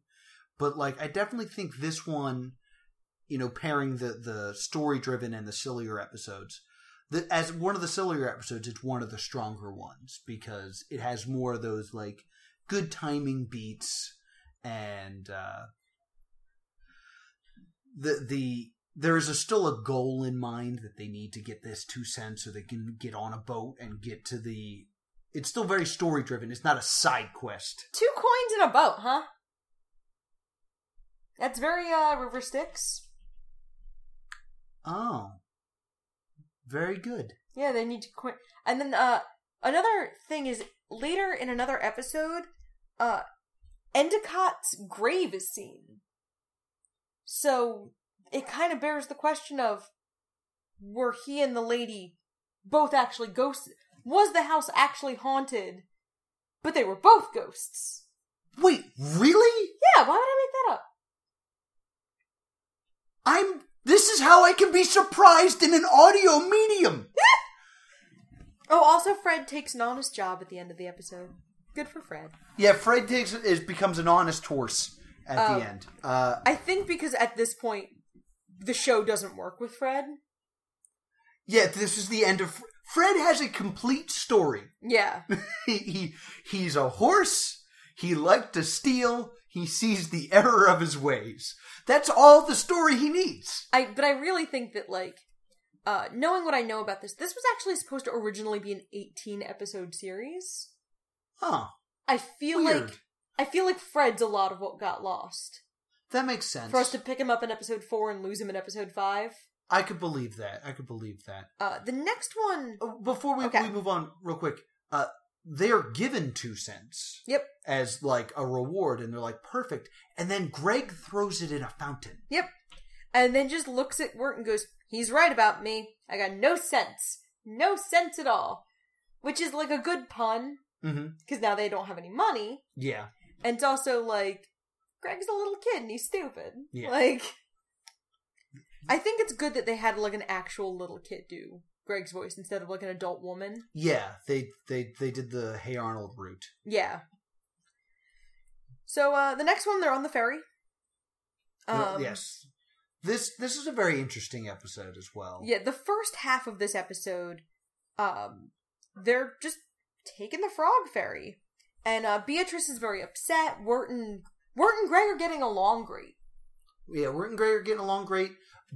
But like, I definitely think this one, you know, pairing the the story driven and the sillier episodes, that as one of the sillier episodes, it's one of the stronger ones because it has more of those like good timing beats and uh, the the there is a, still a goal in mind that they need to get this two cents so they can get on a boat and get to the it's still very story driven. It's not a side quest. two coins in a boat, huh? That's very uh River Styx. Oh. Very good. Yeah, they need to coin. And then uh another thing is later in another episode, uh Endicott's grave is seen. So it kind of bears the question of were he and the lady both actually ghosts? Was the house actually haunted? But they were both ghosts. Wait, really? Yeah, why would I make that up? I'm this is how I can be surprised in an audio medium. Oh, also Fred takes an honest job at the end of the episode. Good for Fred. Yeah, Fred takes is becomes an honest horse at Oh. the end. Uh I think because at this point the show doesn't work with Fred. yeah, this is the end of Fred has a complete story. Yeah. he, he he's a horse. He liked to steal. He sees the error of his ways. That's all the story he needs. I but I really think that like uh knowing what I know about this, this was actually supposed to originally be an 18 episode series. Huh. I feel Weird. like I feel like Fred's a lot of what got lost. That makes sense. For us to pick him up in episode 4 and lose him in episode 5. I could believe that. I could believe that. Uh, the next one, Uh, Before we, Okay. we move on, real quick, uh, they're given two cents. Yep. As like a reward, and they're like perfect. And then Greg throws it in a fountain. yep, and then just looks at Wirt and goes, "He's right about me. I got no sense, no sense at all," which is like a good pun Mm-hmm. because now they don't have any money, Yeah. And it's also like Greg's a little kid and he's stupid. Yeah. Like, I think it's good that they had like an actual little kid do Greg's voice instead of like an adult woman. Yeah. They they they did the Hey Arnold route. Yeah. So uh the next one, they're on the ferry. Well, Um, yes. This this is a very interesting episode as well. Yeah, the first half of this episode, um, they're just taking the frog ferry, and uh Beatrice is very upset. And Wirt and Greg are getting along great. Yeah, Wirt and Greg are getting along great.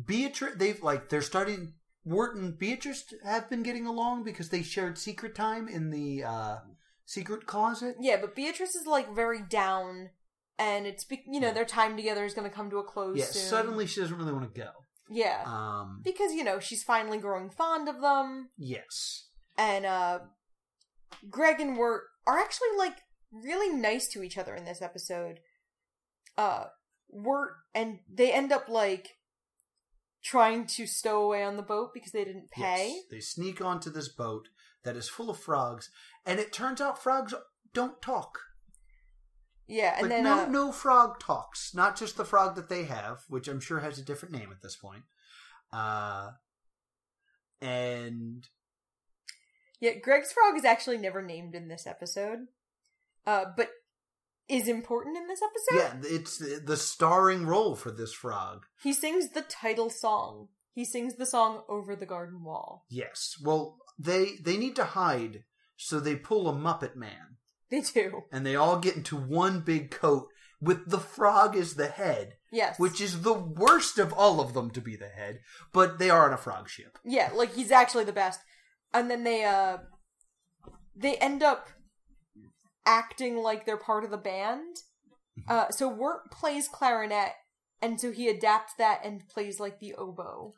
Beatrice, they've like they're starting. And Beatrice have been getting along because they shared secret time in the uh secret closet. Yeah, but Beatrice is like very down, and it's you know their time together is going to come to a close. Yeah, soon. suddenly she doesn't really want to go. yeah, Um, because you know she's finally growing fond of them, yes, and uh Greg and Wirt are actually like really nice to each other in this episode. Uh Wirt and they end up like trying to stow away on the boat because they didn't pay. yes. They sneak onto this boat that is full of frogs, and it turns out frogs don't talk. Yeah, and like then no uh, no frog talks, not just the frog that they have, which I'm sure has a different name at this point. Uh, and yeah, Greg's frog is actually never named in this episode. Uh but is important in this episode. yeah, it's the, the starring role for this frog. He sings the title song. He sings the song Over the Garden Wall. Yes. Well, they they need to hide, so they pull a Muppet Man, They do. and they all get into one big coat with the frog as the head, Yes. which is the worst of all of them to be the head. But they are on a frog ship. Yeah, like he's actually the best. And then they uh they end up acting like they're part of the band. Uh so Wirt plays clarinet and so he adapts that and plays like the oboe.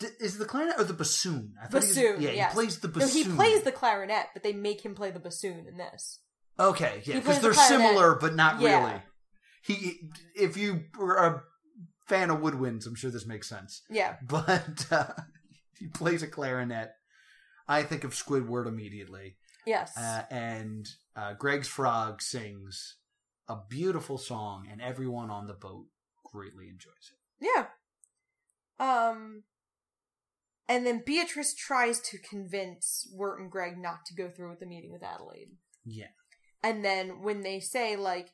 D- is the clarinet or the bassoon? I thought he was- Bassoon. yeah, yes. he plays the No, bassoon. he plays the clarinet, but they make him play the bassoon in this. Okay, yeah, because they're clarinet. similar, but not Yeah. really. He, if you are a fan of woodwinds, I'm sure this makes sense. Yeah. But uh, he plays a clarinet. I think of Squidward immediately, Yes. uh, and uh, Greg's frog sings a beautiful song, and everyone on the boat greatly enjoys it. Yeah. Um and then Beatrice tries to convince Wirt and Greg not to go through with the meeting with Adelaide. Yeah, And then when they say like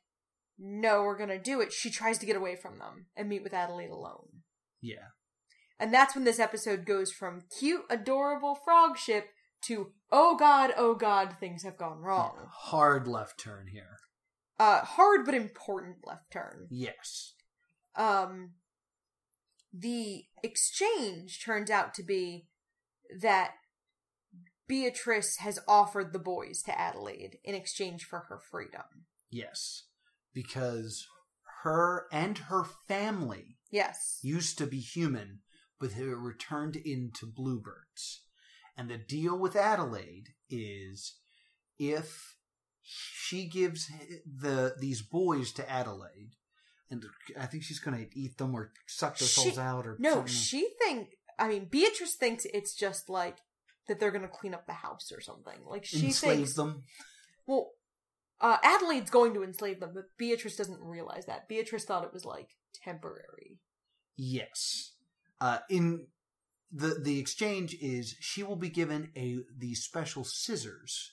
no, we're going to do it, she tries to get away from them and meet with Adelaide alone. yeah, And that's when this episode goes from cute adorable frog ship to oh god, oh god, things have gone wrong. hard left turn here. Uh hard but important left turn. Yes, um the exchange turns out to be that Beatrice has offered the boys to Adelaide in exchange for her freedom. yes, because her and her family Yes. used to be human, but they were returned into bluebirds. And the deal with Adelaide is if she gives the these boys to Adelaide, and I think she's going to eat them or suck their souls out or No, something. she think I mean Beatrice thinks it's just like that they're gonna clean up the house or something. Like she enslave thinks them. well uh Adelaide's going to enslave them, but Beatrice doesn't realize that. Beatrice thought it was like temporary. Yes. Uh, in the the exchange is she will be given a these special scissors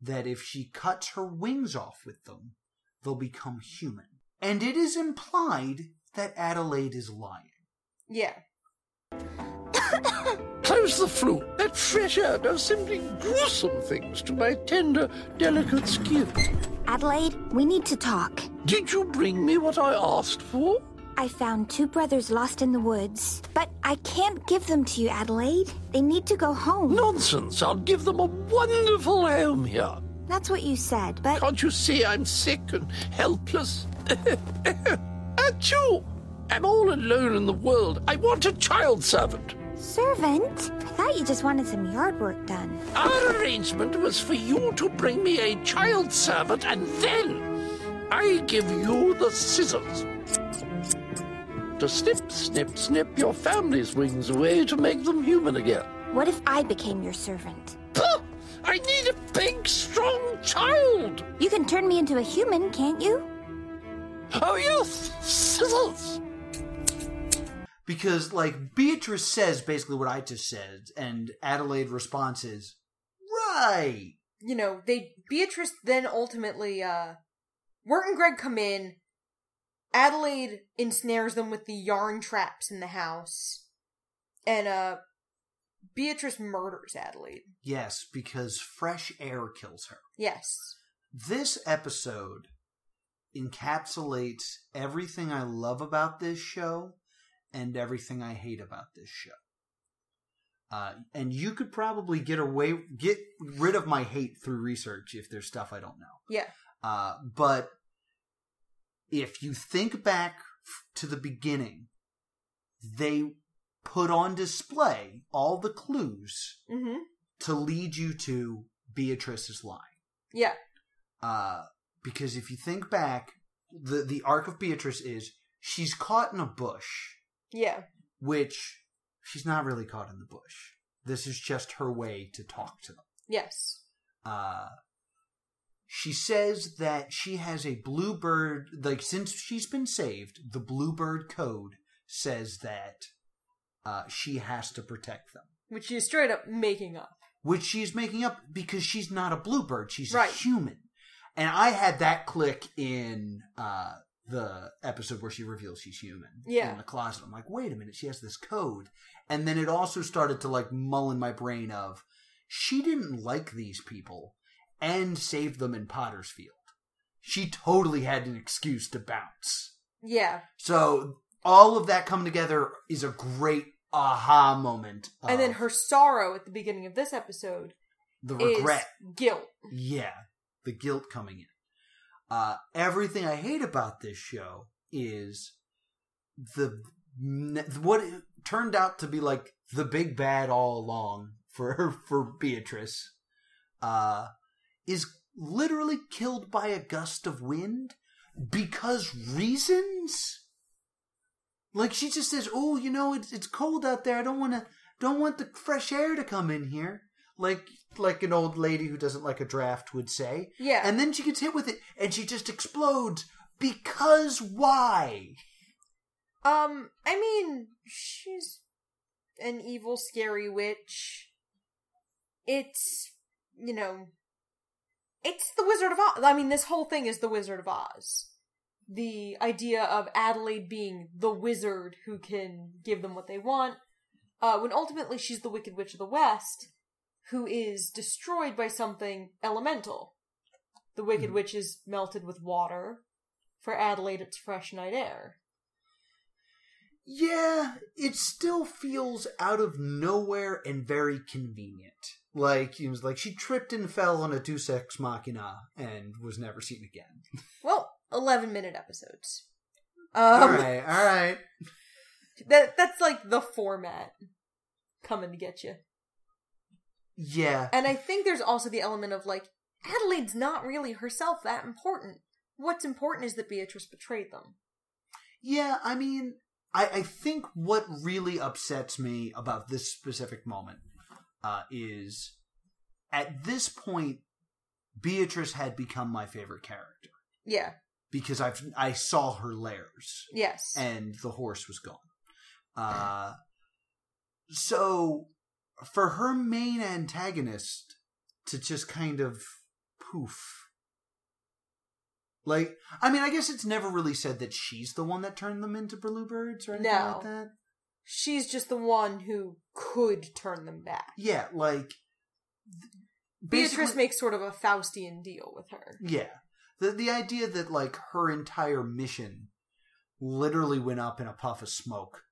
that if she cuts her wings off with them, they'll become human. And it is implied that Adelaide is lying. Yeah. Close the flute. That fresh air does simply gruesome things to my tender, delicate skin. Adelaide, we need to talk. Did you bring me what I asked for? I found two brothers lost in the woods, but I can't give them to you, Adelaide. They need to go home. Nonsense. I'll give them a wonderful home here. That's what you said, but Can't you see I'm sick and helpless? Achoo! I'm all alone in the world. I want a child servant. Servant? I thought you just wanted some yard work done. Our arrangement was for you to bring me a child servant, and then I give you the scissors. To snip, snip, snip your family's wings away to make them human again. What if I became your servant? Puh! I need a big, strong child. You can turn me into a human, can't you? Oh, yes, scissors. because like Beatrice says basically what I just said, and Adelaide response is right. you know, they Beatrice then ultimately uh Wirt and Greg come in. Adelaide ensnares them with the yarn traps in the house. And uh Beatrice murders Adelaide. Yes, because fresh air kills her. Yes. This episode encapsulates everything I love about this show and everything I hate about this show. Uh, and you could probably get away, get rid of my hate through research if there's stuff I don't know. Yeah. Uh, but if you think back to the beginning, they put on display all the clues Mm-hmm. to lead you to Beatrice's line. Yeah. Uh, because if you think back, the the arc of Beatrice is she's caught in a bush, Yeah. which she's not really caught in the bush. This is just her way to talk to them. Yes. Uh, she says that she has a bluebird, like since she's been saved, the bluebird code says that uh, she has to protect them. Which she's straight up making up. which she's making up because she's not a bluebird she's Right. a human and i had that click in uh the episode where she reveals she's human Yeah. in the closet i'm like wait a minute she has this code and then it also started to like mull in my brain of she didn't like these people and saved them in pottersfield she totally had an excuse to bounce Yeah. so all of that coming together is a great aha moment and then her sorrow at the beginning of this episode the regret guilt. Yeah, the guilt coming in. Uh, everything I hate about this show is the what it turned out to be like the big bad all along for for Beatrice uh, is literally killed by a gust of wind because reasons. Like she just says, "Oh, you know, it's it's cold out there. I don't want to don't want the fresh air to come in here." Like like an old lady who doesn't like a draft would say. Yeah. And then she gets hit with it and she just explodes because why? Um, I mean, she's an evil, scary witch. It's, you know, it's the Wizard of Oz. I mean, this whole thing is the Wizard of Oz. The idea of Adelaide being the wizard who can give them what they want, uh, when ultimately she's the Wicked Witch of the West, who is destroyed by something elemental. The Wicked Witch is melted with water. For Adelaide, it's fresh night air. Yeah, it still feels out of nowhere and very convenient. Like it was like she tripped and fell on a Deus Ex Machina and was never seen again. Well, eleven minute episodes. all Um, right, all right. that that's like the format coming to get you. Yeah, And I think there's also the element of like Adelaide's not really herself that important. What's important is that Beatrice betrayed them. Yeah, I mean, I, I think what really upsets me about this specific moment uh, is at this point, Beatrice had become my favorite character Yeah. because I've I saw her layers Yes. and the horse was gone. Uh, so for her main antagonist to just kind of poof. Like, I mean, I guess it's never really said that she's the one that turned them into bluebirds or anything No. like that. She's just the one who could turn them back. Yeah, like Beatrice makes sort of a Faustian deal with her. Yeah. The the idea that like her entire mission literally went up in a puff of smoke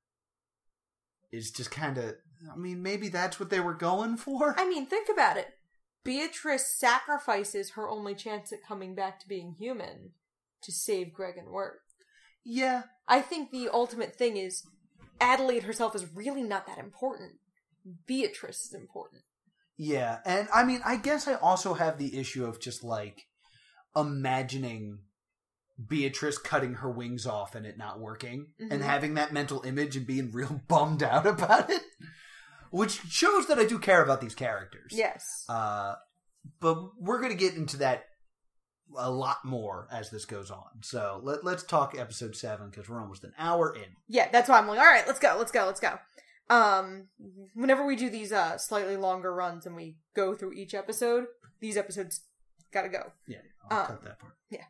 is just kind of I mean maybe that's what they were going for. I mean, think about it. Beatrice sacrifices her only chance at coming back to being human to save Greg and Wirt. Yeah. I think the ultimate thing is Adelaide herself is really not that important. Beatrice is important. Yeah, and I mean, I guess I also have the issue of just like imagining Beatrice cutting her wings off and it not working, and Mhm. having that mental image and being real bummed out about it, which shows that I do care about these characters. Yes. Uh, but we're going to get into that a lot more as this goes on. So let, let's talk episode seven because we're almost an hour in. Yeah, that's why I'm like, all right, let's go, let's go, let's go. Um, whenever we do these uh slightly longer runs and we go through each episode, these episodes gotta go. Yeah, I'll Um, cut that part. Yeah.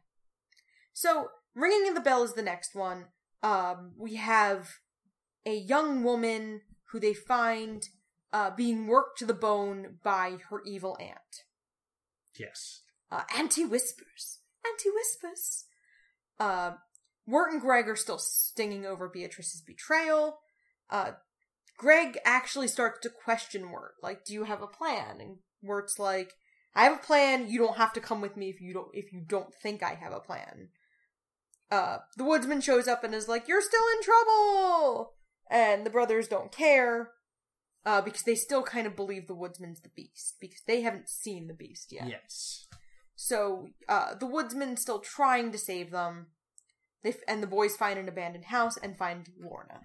So, ringing in the bell is the next one. Um, we have a young woman who they find uh being worked to the bone by her evil aunt. Yes. Uh, Auntie Whispers. Auntie Whispers. Uh, and Greg are still stinging over Beatrice's betrayal. Uh, Greg actually starts to question Wirt, like, "Do you have a plan?" And Wirt's like, "I have a plan. You don't have to come with me if you don't if you don't think I have a plan." Uh, the woodsman shows up and is like, "You're still in trouble," and the brothers don't care. Uh, because they still kind of believe the woodsman's the beast because they haven't seen the beast yet. Yes. So uh, the woodsman's still trying to save them. They f- and the boys find an abandoned house and find Lorna.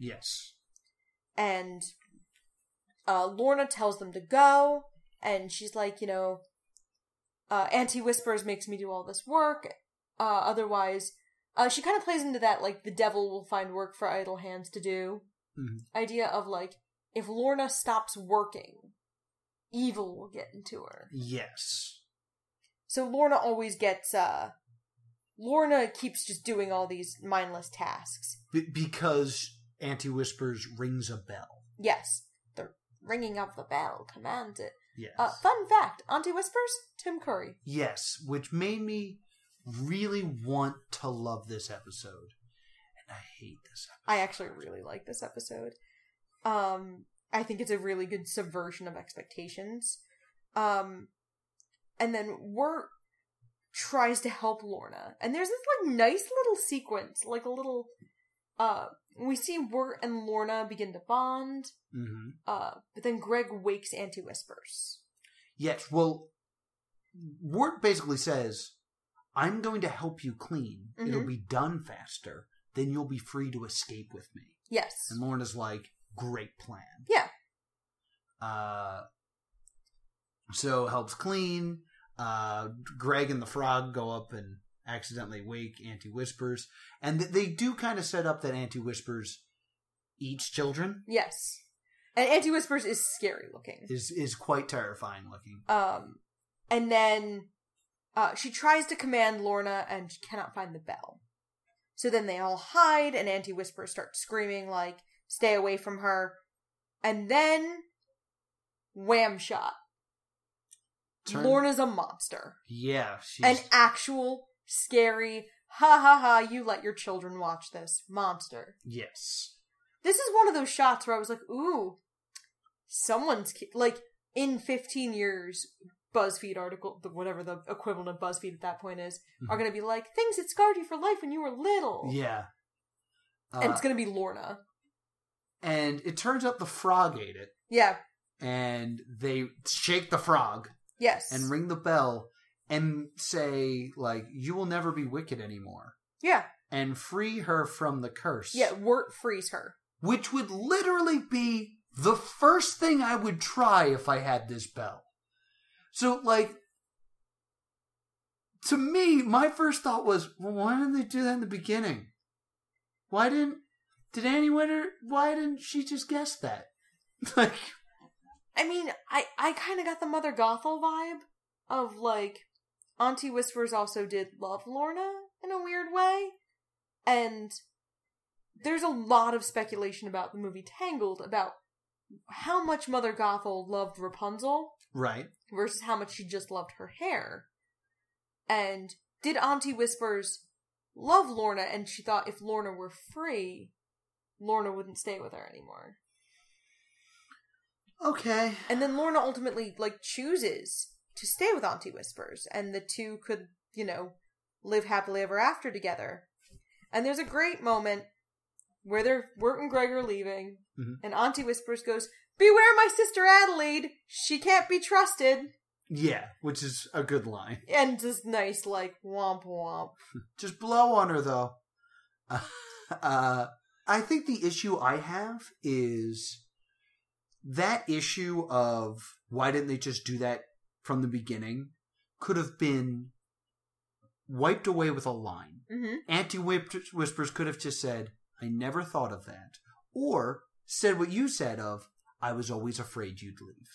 Yes. And uh, Lorna tells them to go, and she's like, you know, uh, Auntie Whispers makes me do all this work. Uh, otherwise, uh, she kind of plays into that like the devil will find work for idle hands to do Mhm. idea of like if Lorna stops working, evil will get into her. Yes. So Lorna always gets uh Lorna keeps just doing all these mindless tasks. Be- because Auntie Whispers rings a bell. Yes, the ringing of the bell commands it. Yes. Uh, fun fact: Auntie Whispers, Tim Curry. yes, which made me really want to love this episode. And I hate this episode. I actually really like this episode. Um, I think it's a really good subversion of expectations. Um, and then Wirt tries to help Lorna, and there's this like nice little sequence, like a little. Uh, we see Wirt and Lorna begin to bond. hmm Uh, but then Greg wakes Auntie Whispers. Yes, well, Wirt basically says, I'm going to help you clean. It'll Mhm. be done faster. Then you'll be free to escape with me. Yes. And Lorna's like, great plan. Yeah. Uh, so helps clean. Uh, Greg and the frog go up and accidentally wake Auntie Whispers. And th- they do kind of set up that Auntie Whispers eats children. Yes. And Auntie Whispers is scary looking. Is is quite terrifying looking. Um, and then uh, she tries to command Lorna and she cannot find the bell. So then they all hide, and Auntie Whispers starts screaming, like, stay away from her. And then, wham shot. Turn- Lorna's a monster. Yeah, she's An actual, scary, ha ha ha, you let your children watch this monster. yes. This is one of those shots where I was like, ooh, someone's ki- like in 15 years, BuzzFeed article, the- whatever the equivalent of BuzzFeed at that point is, are going to be like things that scarred you for life when you were little. Yeah. and it's Uh, going to be Lorna. and it turns out the frog ate it, Yeah. and they shake the frog Yes. and ring the bell and say like, "You will never be wicked anymore," yeah. and free her from the curse. Yeah. Wirt frees her. which would literally be the first thing I would try if I had this bell. So, like, to me, my first thought was, well, why didn't they do that in the beginning? Why didn't did Annie Winter? Why didn't she just guess that? like, I mean, I I kind of got the Mother Gothel vibe of like Auntie Whispers also did love Lorna in a weird way, and there's a lot of speculation about the movie Tangled about how much Mother Gothel loved Rapunzel right? versus how much she just loved her hair, and did Auntie Whispers love Lorna and she thought if Lorna were free, Lorna wouldn't stay with her anymore. Okay. And then Lorna ultimately like chooses to stay with Auntie Whispers, and the two could, you know, live happily ever after together. And there's a great moment where they're Wirt and Greg are leaving, Mhm. and Auntie Whispers goes, Beware my sister Adelaide! She can't be trusted! Yeah, which is a good line. And just nice, like, womp womp. Just blow on her though. Uh, I think the issue I have is that issue of why didn't they just do that from the beginning could have been wiped away with a line. Mm-hmm. Auntie Whispers could have just said, I never thought of that. Or said what you said of, I was always afraid you'd leave.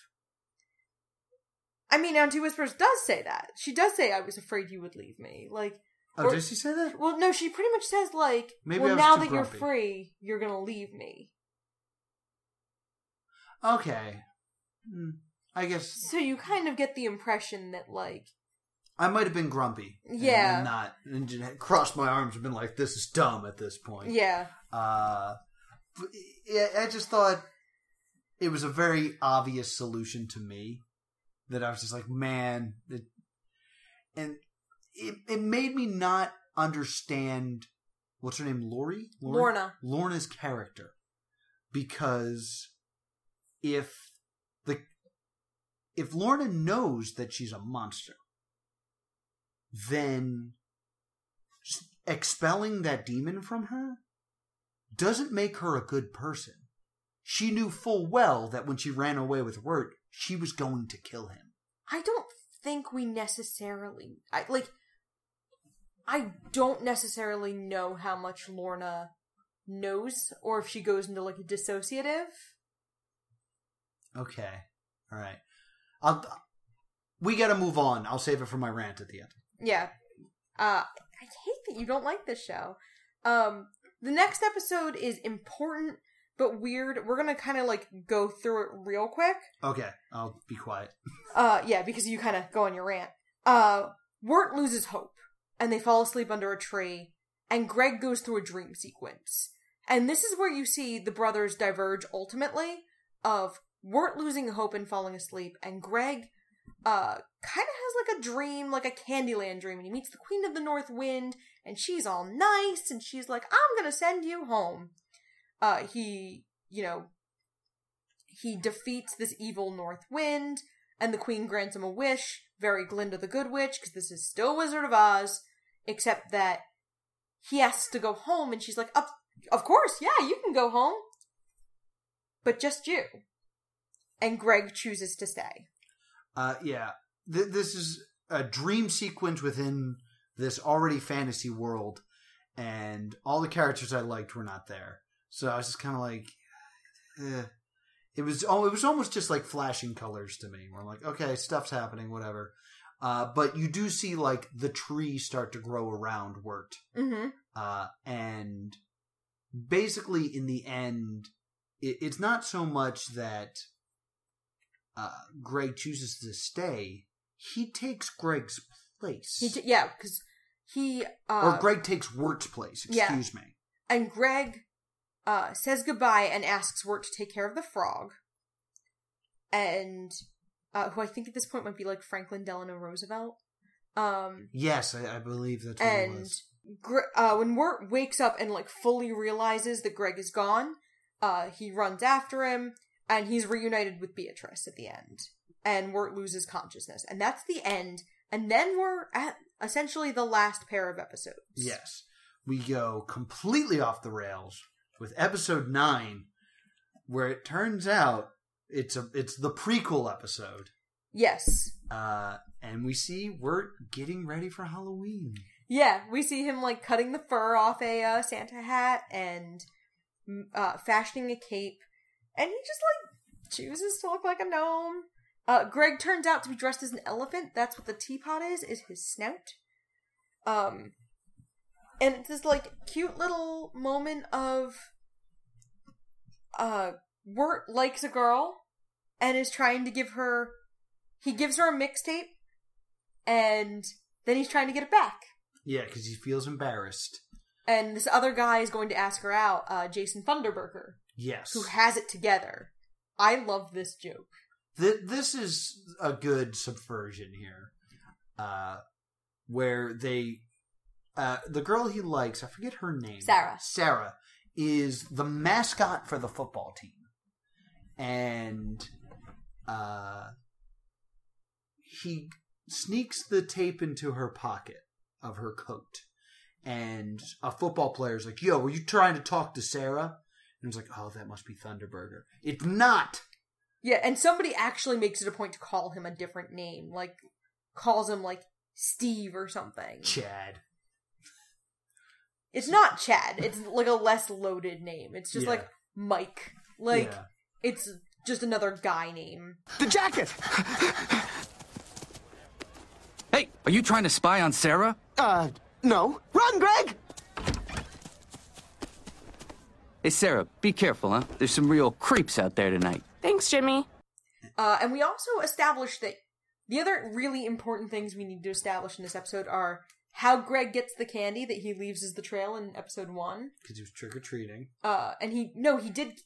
I mean, Auntie Whispers does say that. She does say, I was afraid you would leave me. Like, Oh, Or- does she say that? well, no, she pretty much says, like, Maybe well, now that grumpy. you're free, you're gonna leave me. Okay. Hmm, I guess So you kind of get the impression that, like, I might have been grumpy. and- Yeah. And not, and just crossed my arms and been like, this is dumb at this point. yeah. Uh, but yeah, I just thought it was a very obvious solution to me that I was just like, man, it, and it, it made me not understand what's her name, Lori? Lorna. Lorna's character. Because if the if Lorna knows that she's a monster, then expelling that demon from her doesn't make her a good person. She knew full well that when she ran away with Wirt, she was going to kill him. I don't think we necessarily I like I don't necessarily know how much Lorna knows or if she goes into like a dissociative. Okay, all right. I'll. We got to move on. I'll save it for my rant at the end. Yeah. Uh I hate that you don't like this show. Um the next episode is important but weird. We're going to kind of like go through it real quick. Okay, I'll be quiet. Uh, yeah, because you kind of go on your rant. Uh, Wirt loses hope, and they fall asleep under a tree, and Greg goes through a dream sequence. And this is where you see the brothers diverge ultimately of Wirt losing hope and falling asleep, and Greg, uh, kind of has like a dream, like a Candyland dream, and he meets the Queen of the North Wind, and she's all nice, and she's like, I'm gonna send you home. Uh, he, you know, he defeats this evil North Wind, and the Queen grants him a wish, very Glinda the Good Witch, because this is still Wizard of Oz, except that he asks to go home, and she's like, of, of course, yeah, you can go home. But just you. And Greg chooses to stay. Uh, yeah, Th- this is a dream sequence within this already fantasy world, and all the characters I liked were not there. So I was just kind of like, eh. it was oh, it was almost just like flashing colors to me. Where I'm like, okay, stuff's happening, whatever. Uh, but you do see like the tree start to grow around Wirt, Mm-hmm. uh, and basically in the end, it, it's not so much that uh, Greg chooses to stay; he takes Greg's place, He t- yeah, because he, uh, or Greg takes Wirt's place. yeah. Excuse me. and Greg uh, says goodbye and asks Wirt to take care of the frog. And uh, who I think at this point might be like Franklin Delano Roosevelt. Um, Yes, I, I believe that's what it and was. Gre- uh, when Wirt wakes up and like fully realizes that Greg is gone, uh, he runs after him and he's reunited with Beatrice at the end. And Wirt loses consciousness, and that's the end. And then we're at essentially the last pair of episodes. Yes, we go completely off the rails with episode nine, where it turns out it's a it's the prequel episode. Yes. Uh, and we see Wirt getting ready for Halloween. Yeah, we see him like cutting the fur off a uh, Santa hat and mm, uh, fashioning a cape, and he just like chooses to look like a gnome. Uh, Greg turns out to be dressed as an elephant. That's what the teapot is, is his snout. Um, and it's this like cute little moment of uh, Wirt likes a girl and is trying to give her. He gives her a mixtape, and then he's trying to get it back. Yeah, because he feels embarrassed. And this other guy is going to ask her out, uh, Jason Funderburker, Yes, who has it together. I love this joke. Th- this is a good subversion here, uh, where they uh, the girl he likes, I forget her name. Sarah. Sarah is the mascot for the football team. And uh, he sneaks the tape into her pocket of her coat. And a football player's like, Yo, were you trying to talk to Sarah? And it's like, Oh, that must be Funderburker. It's not! Yeah, and somebody actually makes it a point to call him a different name, like calls him like Steve or something. Chad. It's not Chad. It's like a less loaded name. It's just Yeah. like Mike. Like Yeah. it's just another guy name. The jacket! Hey, are you trying to spy on Sarah? Uh, no. Run, Greg! Hey, Sarah, be careful, huh? There's some real creeps out there tonight. Thanks, Jimmy. Uh, and we also established that the other really important things we need to establish in this episode are how Greg gets the candy that he leaves as the trail in episode one. Because he was trick or treating. Uh, and he no, he did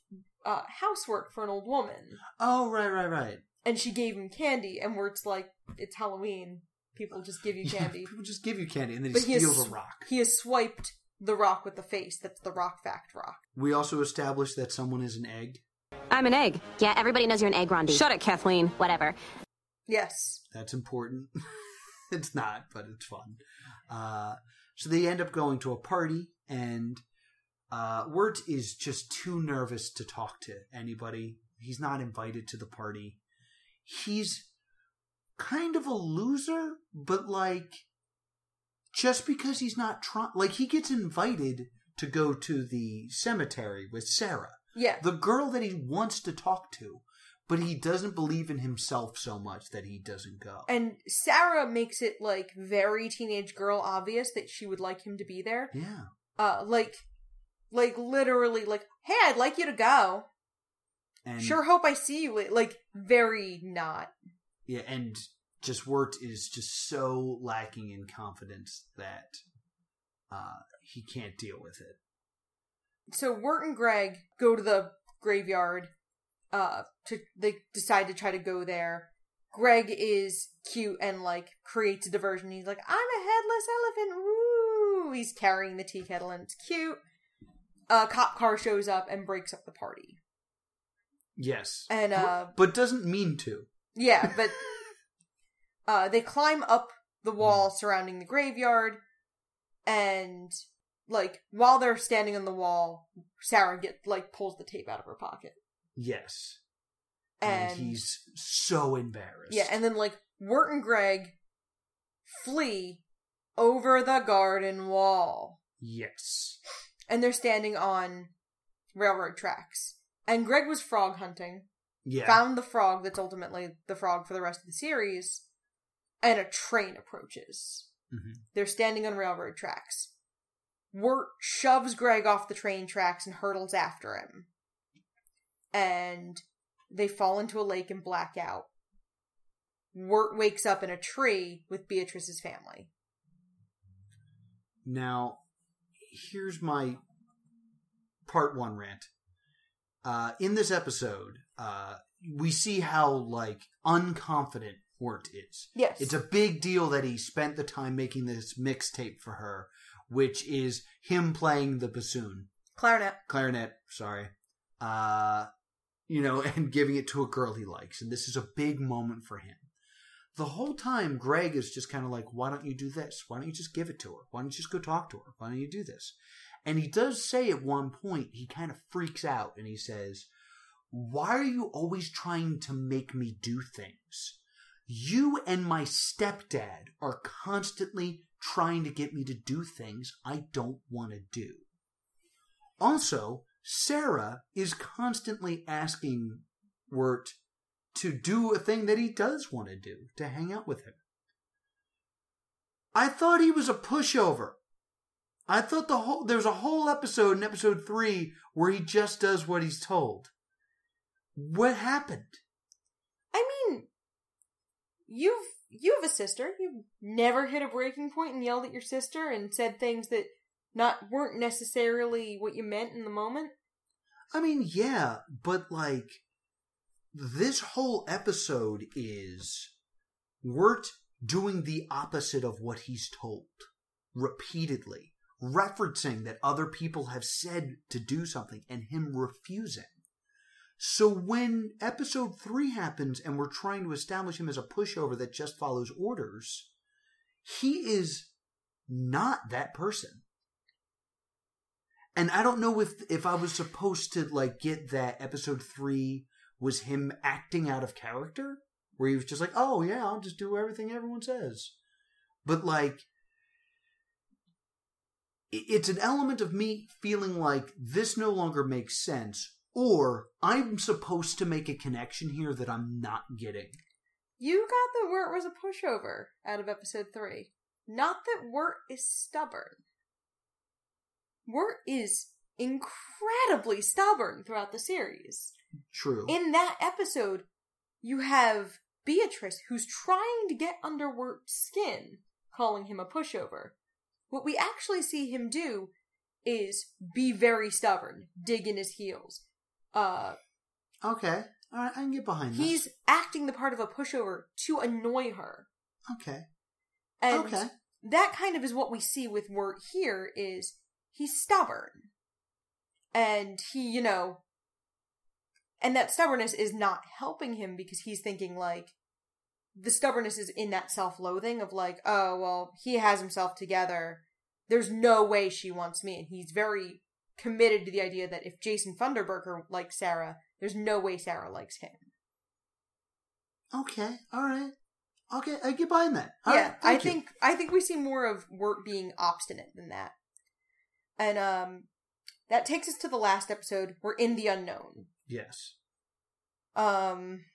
uh, housework for an old woman, Oh, right, right, right. and she gave him candy. And where it's like it's Halloween, people just give you candy. People just give you candy and then he but he steals has, a rock. He has swiped the rock with the face. That's the rock fact rock. We also established that someone is an egg. I'm an egg. Yeah, everybody knows you're an egg, Rondi. Shut it, Kathleen. Whatever. Yes. That's important. it's not, but it's fun. Uh, so they end up going to a party, and uh, Wirt is just too nervous to talk to anybody. He's not invited to the party. He's kind of a loser, but like, just because he's not trying, like, he gets invited to go to the cemetery with Sarah, Yeah. the girl that he wants to talk to. But he doesn't believe in himself so much that he doesn't go. And Sarah makes it like very teenage girl obvious that she would like him to be there. Yeah. Uh, like, like literally, like, hey, I'd like you to go. And Sure, hope I see you. Like, very not. Yeah, and just Wirt is just so lacking in confidence that uh, he can't deal with it. So Wirt and Greg go to the graveyard. Uh, to they decide to try to go there. Greg is cute and like creates a diversion. He's like, "I'm a headless elephant." Woo! He's carrying the tea kettle and it's cute. A cop car shows up and breaks up the party. Yes. And, uh, but doesn't mean to. Yeah, but uh, they climb up the wall surrounding the graveyard, and like while they're standing on the wall, Sarah get like pulls the tape out of her pocket, Yes. and, And, he's so embarrassed. yeah, and then like Wirt and Greg flee over the garden wall, yes. and they're standing on railroad tracks. And Greg was frog hunting, Yeah. found the frog that's ultimately the frog for the rest of the series, and a train approaches. Mhm. They're standing on railroad tracks. Wirt shoves Greg off the train tracks and hurtles after him. And they fall into a lake and black out. Wirt wakes up in a tree with Beatrice's family. Now, here's my part one rant. Uh, in this episode, uh, we see how like unconfident Wirt is. Yes. It's a big deal that he spent the time making this mixtape for her, which is him playing the bassoon, Clarinet. clarinet. Sorry, uh, you know, and giving it to a girl he likes, and this is a big moment for him. The whole time, Greg is just kind of like, "Why don't you do this? Why don't you just give it to her? Why don't you just go talk to her? Why don't you do this?" And he does say at one point, he kind of freaks out and he says, Why are you always trying to make me do things? You and my stepdad are constantly trying to get me to do things I don't want to do. Also, Sarah is constantly asking Wirt to do a thing that he does want to do, to hang out with him. I thought he was a pushover. I thought the whole there's a whole episode in episode three where he just does what he's told. What happened? I mean, you've you have a sister. You've never hit a breaking point and yelled at your sister and said things that not weren't necessarily what you meant in the moment. I mean, yeah, but like this whole episode is Wirt doing the opposite of what he's told. repeatedly, referencing that other people have said to do something and him refusing. So when episode three happens and we're trying to establish him as a pushover that just follows orders, he is not that person. And I don't know if if I was supposed to like get that episode three was him acting out of character, where he was just like, "Oh yeah, I'll just do everything everyone says," but like it's an element of me feeling like this no longer makes sense, or I'm supposed to make a connection here that I'm not getting. You got that Wirt was a pushover out of episode three. Not that Wirt is stubborn. Wirt is incredibly stubborn throughout the series. True. In that episode, you have Beatrice who's trying to get under Wirt's skin, calling him a pushover. What we actually see him do is be very stubborn, dig in his heels. Uh, okay, all right, I can get behind this. he's acting the part of a pushover to annoy her. okay. And Okay. that kind of is what we see with Wirt here is he's stubborn. And he, you know, and that stubbornness is not helping him because he's thinking like the stubbornness is in that self-loathing of like, oh, well, he has himself together. There's no way she wants me. And he's very committed to the idea that if Jason Funderburker likes Sarah, there's no way Sarah likes him. Okay, all right. Okay, I get behind that. All yeah, right, I thank you. think I think we see more of Wirt being obstinate than that. And um that takes us to the last episode. We're in the unknown. Yes. Um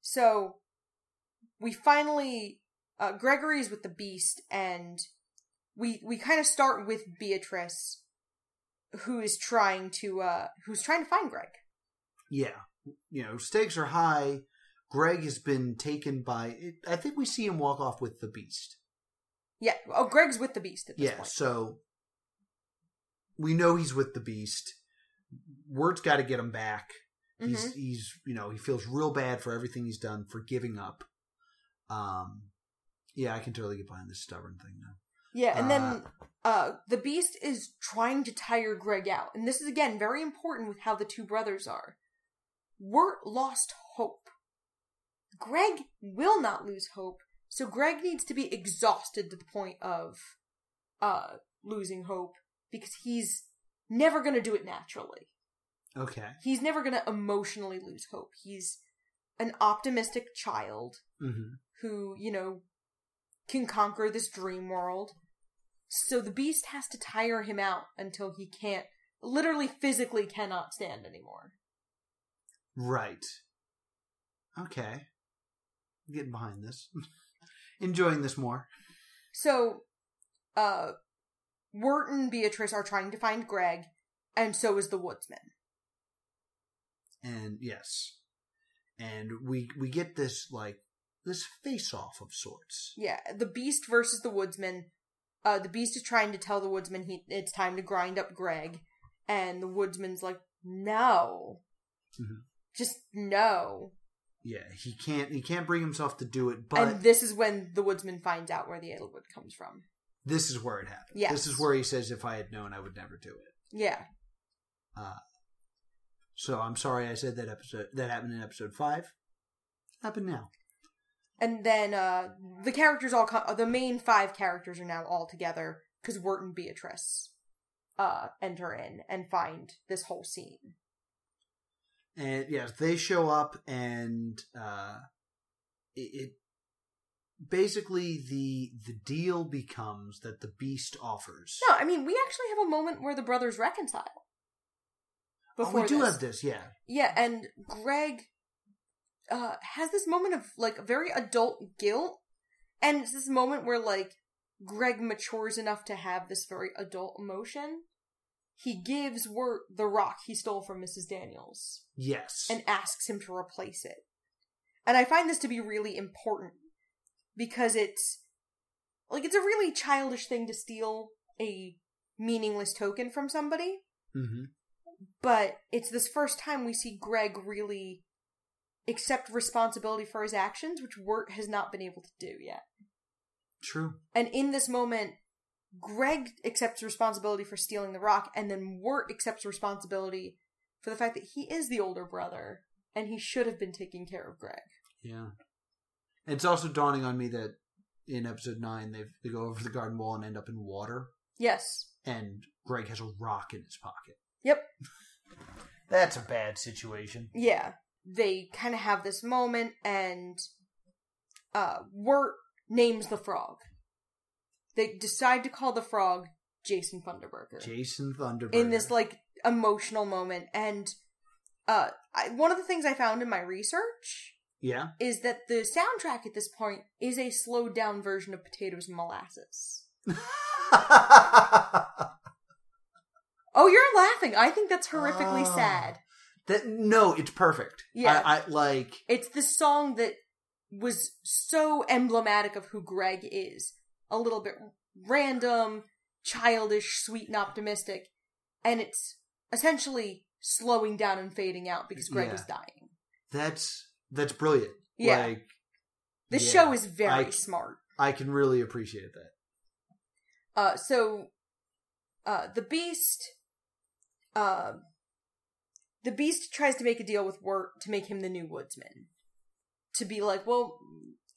so we finally uh Gregory's with the beast and we we kind of start with Beatrice who is trying to uh who's trying to find Greg. Yeah. You know, stakes are high. Greg has been taken by. I think we see him walk off with the beast. Yeah, oh Greg's with the beast at this Yeah, point. so we know he's with the beast. Wirt's got to get him back. He's Mhm. he's you know he feels real bad for everything he's done for giving up. Um, yeah, I can totally get behind this stubborn thing now. Yeah, and then Uh, uh the beast is trying to tire Greg out. And this is again very important with how the two brothers are. Wirt lost hope. Greg will not lose hope, so Greg needs to be exhausted to the point of uh losing hope because he's never going to do it naturally. Okay. He's never going to emotionally lose hope. He's an optimistic child hmm who, you know, can conquer this dream world. So the beast has to tire him out until he can't, literally physically cannot stand anymore. Right. Okay. I'm getting behind this. Enjoying this more. So, uh, Wirt and Beatrice are trying to find Greg, and so is the woodsman. And yes. And we we get this like this face off of sorts. Yeah, the beast versus the woodsman. Uh, the beast is trying to tell the woodsman he it's time to grind up Greg, and the woodsman's like, no, Mhm. just no. Yeah, he can't he can't bring himself to do it, but and this is when the woodsman finds out where the Edelwood comes from. this is where it happens. Yes. This is where he says if I had known I would never do it. Yeah. Uh so I'm sorry I said that episode that happened in episode 5. Happened now. And then uh the characters all come the main five characters are now all together because Wirt and Beatrice uh enter in and find this whole scene. And yes, they show up and uh it, it basically the the deal becomes that the beast offers. No, I mean we actually have a moment where the brothers reconcile. oh, we do have this, yeah. Yeah, and Greg uh has this moment of like very adult guilt and it's this moment where like Greg matures enough to have this very adult emotion. He gives Wirt the rock he stole from Mrs. Daniels Yes. and asks him to replace it. And I find this to be really important because it's like it's a really childish thing to steal a meaningless token from somebody, hmm but it's this first time we see Greg really accept responsibility for his actions, which Wirt has not been able to do yet. True. And in this moment, Greg accepts responsibility for stealing the rock, and then Wirt accepts responsibility for the fact that he is the older brother, and he should have been taking care of Greg. Yeah. It's also dawning on me that in episode nine they they go over the garden wall and end up in water, Yes. and Greg has a rock in his pocket. Yep. That's a bad situation. Yeah. They kind of have this moment, and uh, Wirt names the frog. They decide to call the frog Jason Funderburker. Jason Thunderberg. in this like emotional moment and uh I, one of the things i found in my research yeah. is that the soundtrack at this point is a slowed down version of potatoes and molasses oh you're laughing i think that's horrifically Ah. sad that no, it's perfect. Yeah. I, I like. it's the song that was so emblematic of who greg is a little bit random childish sweet and optimistic and it's essentially slowing down and fading out because greg Yeah. is dying That's that's brilliant. Yeah. Like The yeah, show is very I- smart. I can really appreciate that. Uh, so, uh, the Beast, uh, the Beast tries to make a deal with Wirt to make him the new Woodsman. To be like, well,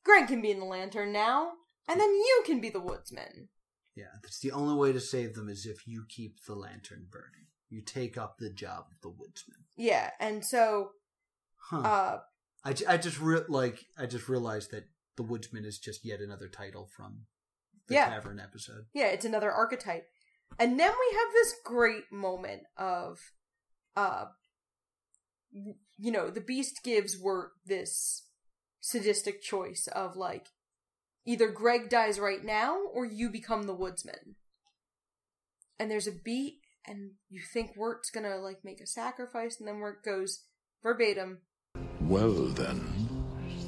Greg can be in the Lantern now, and then you can be the Woodsman. Yeah, that's the only way to save them is if you keep the lantern burning. You take up the job of the woodsman. Yeah, and so, Huh. uh, I, I just re- like I just realized that the woodsman is just yet another title from the Yeah. tavern episode. yeah, it's another archetype. And then we have this great moment of, uh, you know, the Beast gives Wirt this sadistic choice of like, either Greg dies right now or you become the woodsman. And there's a beat, and you think Wirt's gonna like make a sacrifice, and then Wirt goes verbatim, Well, then,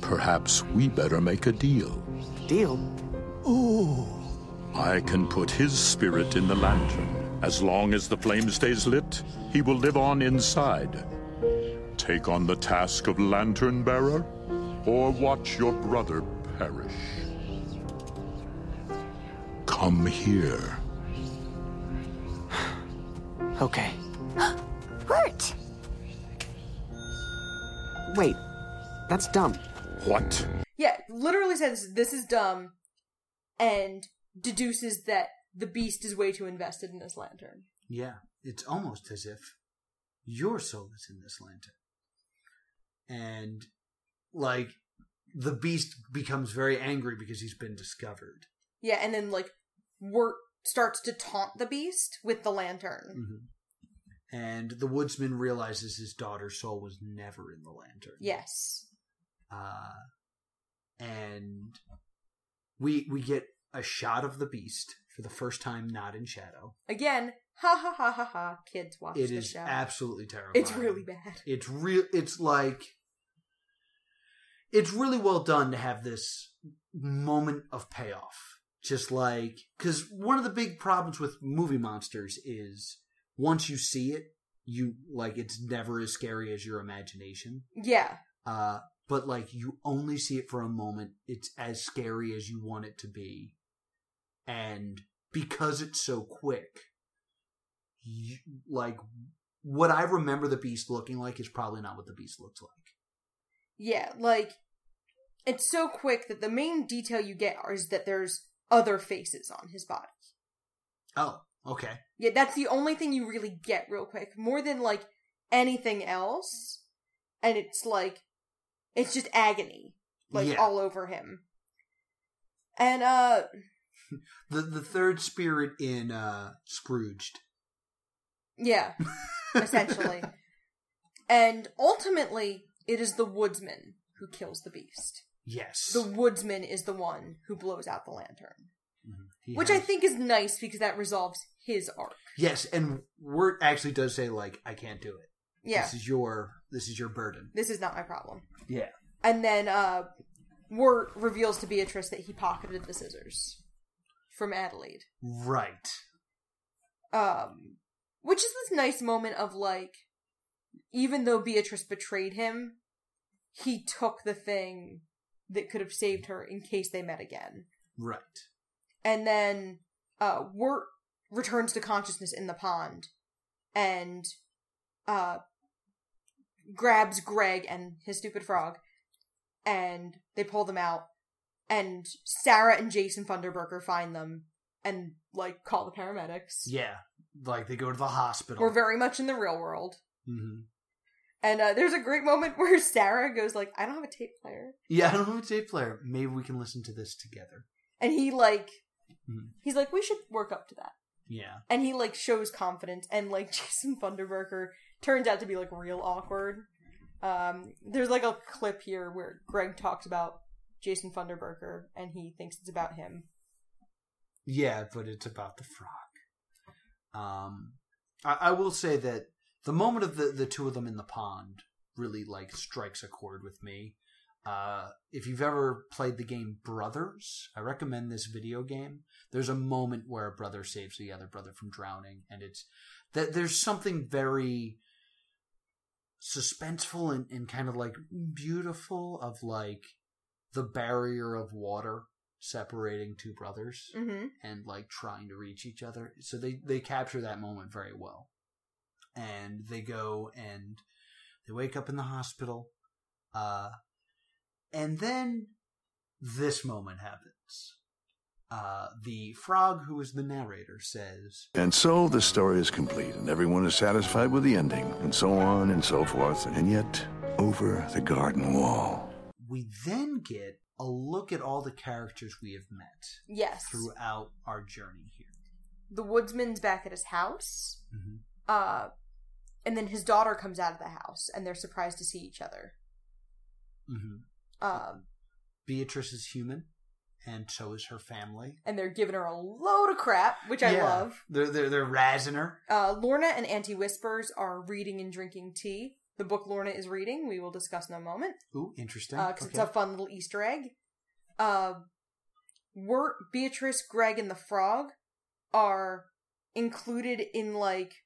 perhaps we better make a deal. Deal? Oh. I can put his spirit in the lantern. As long as the flame stays lit, he will live on inside. Take on the task of lantern bearer, or watch your brother perish. Come here. Okay. Wirt! Wait, that's dumb. What? yeah, literally says this is dumb, and deduces that the Beast is way too invested in this lantern. Yeah, it's almost as if your soul is in this lantern. And like the beast becomes very angry because he's been discovered. Yeah, and then like Wirt starts to taunt the beast with the lantern. Mm-hmm. And the woodsman realizes his daughter's soul was never in the lantern. Yes. Uh, and we we get a shot of the beast for the first time, not in shadow. Again, ha ha ha ha ha. Kids watch It the is show. absolutely terrifying. It's really bad. It's real. It's like it's really well done to have this moment of payoff. Just like because one of the big problems with movie monsters is once you see it, you like it's never as scary as your imagination. Yeah. Uh, but like you only see it for a moment, it's as scary as you want it to be, and because it's so quick, you, like what I remember the beast looking like is probably not what the beast looks like. Yeah, like it's so quick that the main detail you get is that there's other faces on his body. Oh, okay. Yeah, that's the only thing you really get real quick, more than like anything else. And it's like it's just agony, like Yeah. all over him. And uh The the third spirit in uh Scrooged. yeah, essentially. and ultimately, it is the woodsman who kills the beast. Yes. The woodsman is the one who blows out the lantern. He Which I think is nice because that resolves his arc. Yes, and Wirt actually does say like, "I can't do it. Yeah. This is your this is your burden." This is not my problem. Yeah. And then uh Wirt reveals to Beatrice that he pocketed the scissors from Adelaide. Right. Um which is this nice moment of like even though Beatrice betrayed him, he took the thing that could have saved her in case they met again. Right. and then uh Wirt returns to consciousness in the pond and uh grabs Greg and his stupid frog and they pull them out and Sarah and Jason Funderburker find them and like call the paramedics. Yeah, like they go to the hospital. We're very much in the real world. hmm And uh, there's a great moment where Sarah goes like, "I don't have a tape player," Yeah, I don't have a tape player. Maybe we can listen to this together. and he like, Mhm. he's like, "We should work up to that," Yeah. and he like shows confidence, and like Jason Funderburker turns out to be like real awkward. Um, there's like a clip here where Greg talks about Jason Funderburker, and he thinks it's about him. Yeah, but it's about the frog. Um, I, I will say that the moment of the, the two of them in the pond really like strikes a chord with me. Uh, if you've ever played the game Brothers, I recommend this video game. There's a moment where a brother saves the other brother from drowning, and it's that there's something very suspenseful and, and kind of like beautiful of like the barrier of water separating two brothers Mm-hmm. and like trying to reach each other. So they they capture that moment very well. And they go and they wake up in the hospital. Uh and then this moment happens. Uh the frog who is the narrator says And so the story is complete, and everyone is satisfied with the ending, and so on and so forth. And yet, over the garden wall. we then get a look at all the characters we have met Yes, throughout our journey here. the woodsman's back at his house. Mhm. Uh, and then his daughter comes out of the house, and they're surprised to see each other. hmm Um, Beatrice is human, and so is her family. and they're giving her a load of crap, which I Yeah. love. They're they're they're razzing her. Uh, Lorna and Auntie Whispers are reading and drinking tea. The book Lorna is reading, we will discuss in a moment, Ooh, interesting. because it's Okay. a fun little Easter egg. Uh, Wirt, Beatrice, Greg, and the frog are included in like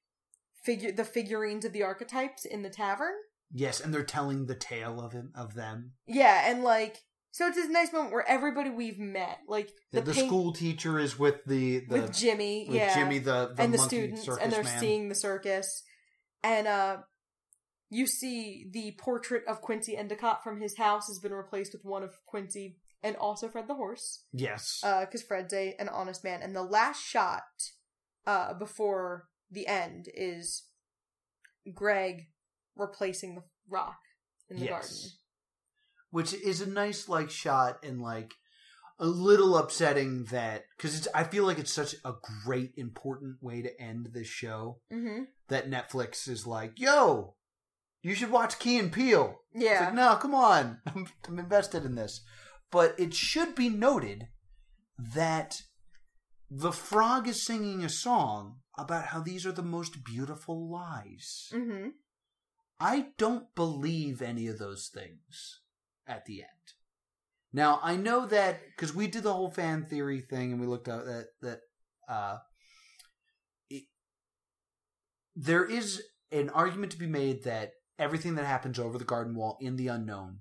figure the figurines of the archetypes in the tavern. Yes, and they're telling the tale of him of them. Yeah, and like so it's this nice moment where everybody we've met, like The, the, the paint- school teacher is with the, the with Jimmy, with yeah, Jimmy the, the and the students, and they're man. seeing the circus, and uh, you see the portrait of Quincy Endicott from his house has been replaced with one of Quincy and also Fred the horse, Yes. Uh because Fred's a an honest man, and the last shot, uh, before the end is Greg replacing the rock in the garden. Which is a nice like shot and like a little upsetting that because I feel like it's such a great important way to end this show Mm-hmm. that Netflix is like, yo, you should watch Key and Peele. It's Yeah. like, no, come on. I'm, I'm invested in this. But it should be noted that the frog is singing a song about how these are the most beautiful lies. Mm-hmm. I don't believe any of those things at the end. Now I know that because we did the whole fan theory thing and we looked at that that uh, it, there is an argument to be made that everything that happens over the garden wall in the unknown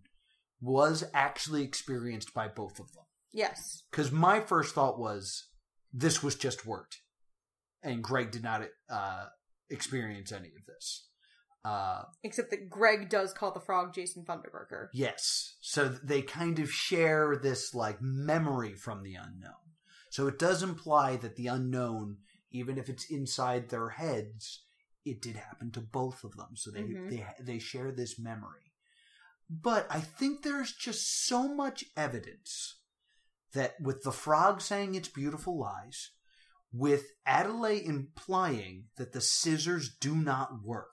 was actually experienced by both of them. Yes. Because my first thought was this was just Wirt, and Greg did not uh, experience any of this. Uh, Except that Greg does call the frog Jason Funderburker. yes, so they kind of share this like memory from the unknown. So it does imply that the unknown, even if it's inside their heads, it did happen to both of them. So they Mhm. they they share this memory. But I think there's just so much evidence that with the frog saying it's beautiful lies, with Adelaide implying that the scissors do not work.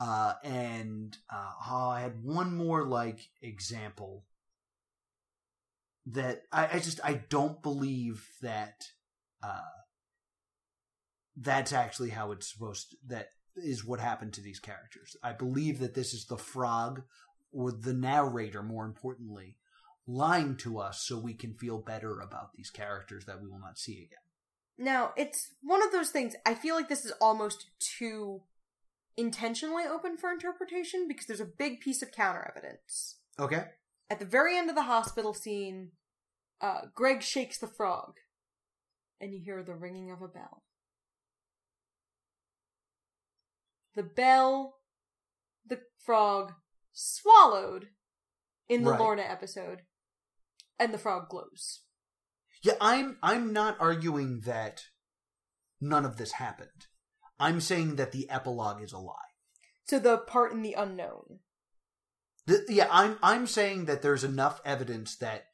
Uh, and uh, oh, I had one more like example that I, I just I don't believe that uh, that's actually how it's supposed to, that is what happened to these characters. I believe that this is the frog or the narrator, more importantly, lying to us so we can feel better about these characters that we will not see again. Now, it's one of those things, I feel like this is almost too intentionally open for interpretation because there's a big piece of counter evidence. Okay. At the very end of the hospital scene, Uh, Greg shakes the frog, and you hear the ringing of a bell. The bell, the frog swallowed in the Right. Lorna episode, and the frog glows. Yeah, I'm I'm not arguing that none of this happened. I'm saying that the epilogue is a lie. So the part in the unknown. The, yeah, I'm I'm saying that there's enough evidence that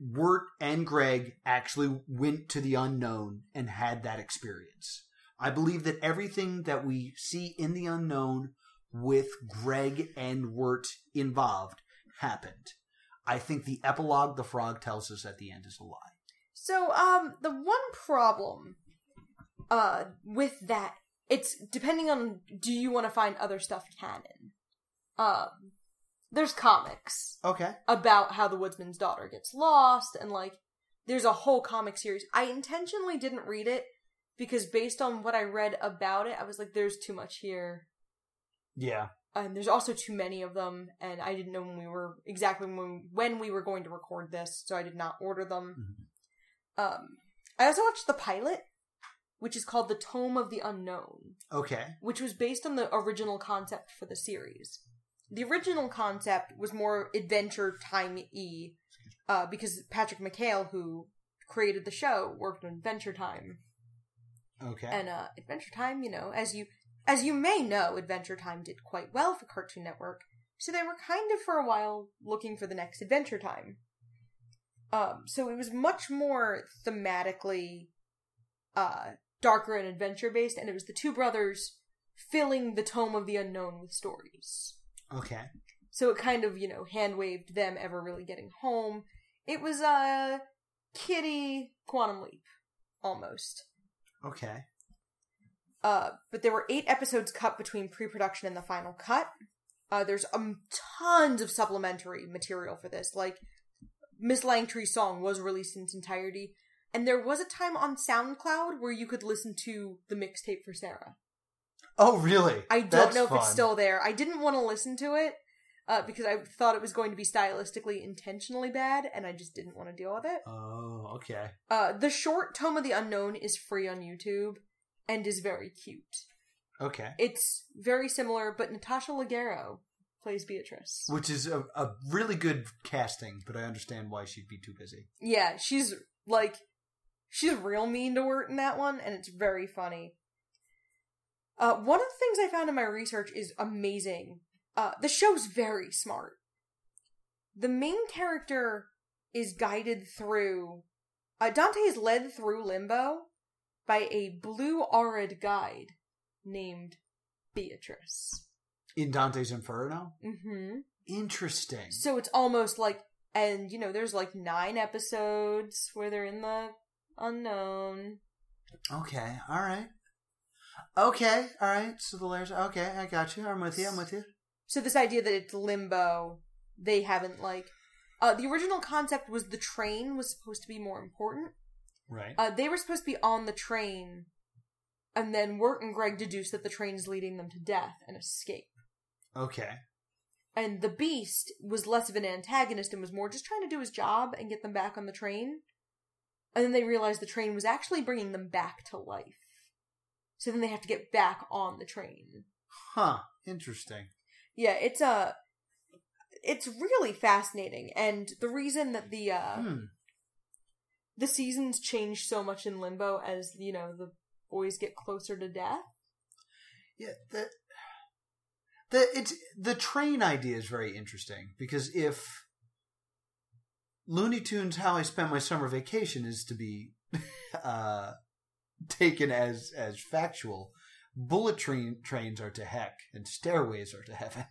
Wirt and Greg actually went to the unknown and had that experience. I believe that everything that we see in the unknown with Greg and Wirt involved happened. I think the epilogue the frog tells us at the end is a lie. So, um, the one problem, uh, with that, it's depending on do you want to find other stuff canon. Um, there's comics Okay. about how the woodsman's daughter gets lost, and like, there's a whole comic series. I intentionally didn't read it because based on what I read about it, I was like, there's too much here. Yeah. And there's also too many of them and i didn't know when we were exactly when, when we were going to record this so i did not order them. Um i also watched the pilot which is called the tome of the unknown. Okay. which was based on the original concept for the series. The original concept was more adventure time-y uh, because patrick mchale who created the show worked on adventure time. Okay. and uh, Adventure Time, you know, as you as you may know, Adventure Time did quite well for Cartoon Network, so they were kind of for a while looking for the next Adventure Time. Um, so it was much more thematically uh darker and adventure based, and it was the two brothers filling the tome of the unknown with stories. okay. So it kind of, you know, hand waved them ever really getting home. It was uh Kitty Quantum Leap, almost. Okay. Uh, but there were eight episodes cut between pre-production and the final cut. Uh, there's um tons of supplementary material for this. Like Miss Langtry's song was released in its entirety, and there was a time on SoundCloud where you could listen to the mixtape for Sarah. Oh, really? I don't That's know if it's still there. I didn't want to listen to it uh, because I thought it was going to be stylistically intentionally bad, and I just didn't want to deal with it. Oh, okay. Uh, the short Tome of the Unknown is free on YouTube and is very cute. Okay. It's very similar, but Natasha Leggero plays Beatrice. Which is a, a really good casting, but I understand why she'd be too busy. Yeah, she's like she's real mean to Wirt in that one, and it's very funny. Uh, one of the things I found in my research is amazing. Uh, the show's very smart. The main character is guided through. Uh, Dante is led through limbo by a blue arid guide named Beatrice. In Dante's Inferno? Mm-hmm. Interesting. So it's almost like, and you know, there's like nine episodes where they're in the unknown. Okay, alright. Okay, alright. So the layers. Okay, I got you. I'm with you. I'm with you. So this idea that it's limbo, they haven't like. Uh, the original concept was the train was supposed to be more important. Right. Uh, they were supposed to be on the train, and then Wirt and Greg deduce that the train is leading them to death and escape. Okay. And the Beast was less of an antagonist and was more just trying to do his job and get them back on the train. And then they realized the train was actually bringing them back to life. So then they have to get back on the train. Huh. Interesting. Yeah, it's a it's really fascinating and the reason that the uh Hmm. The seasons change so much in limbo as you know the boys get closer to death. Yeah, the the it's the train idea is very interesting because if Looney Tunes How I Spent My Summer Vacation is to be uh taken as as factual, bullet train trains are to heck and stairways are to heaven.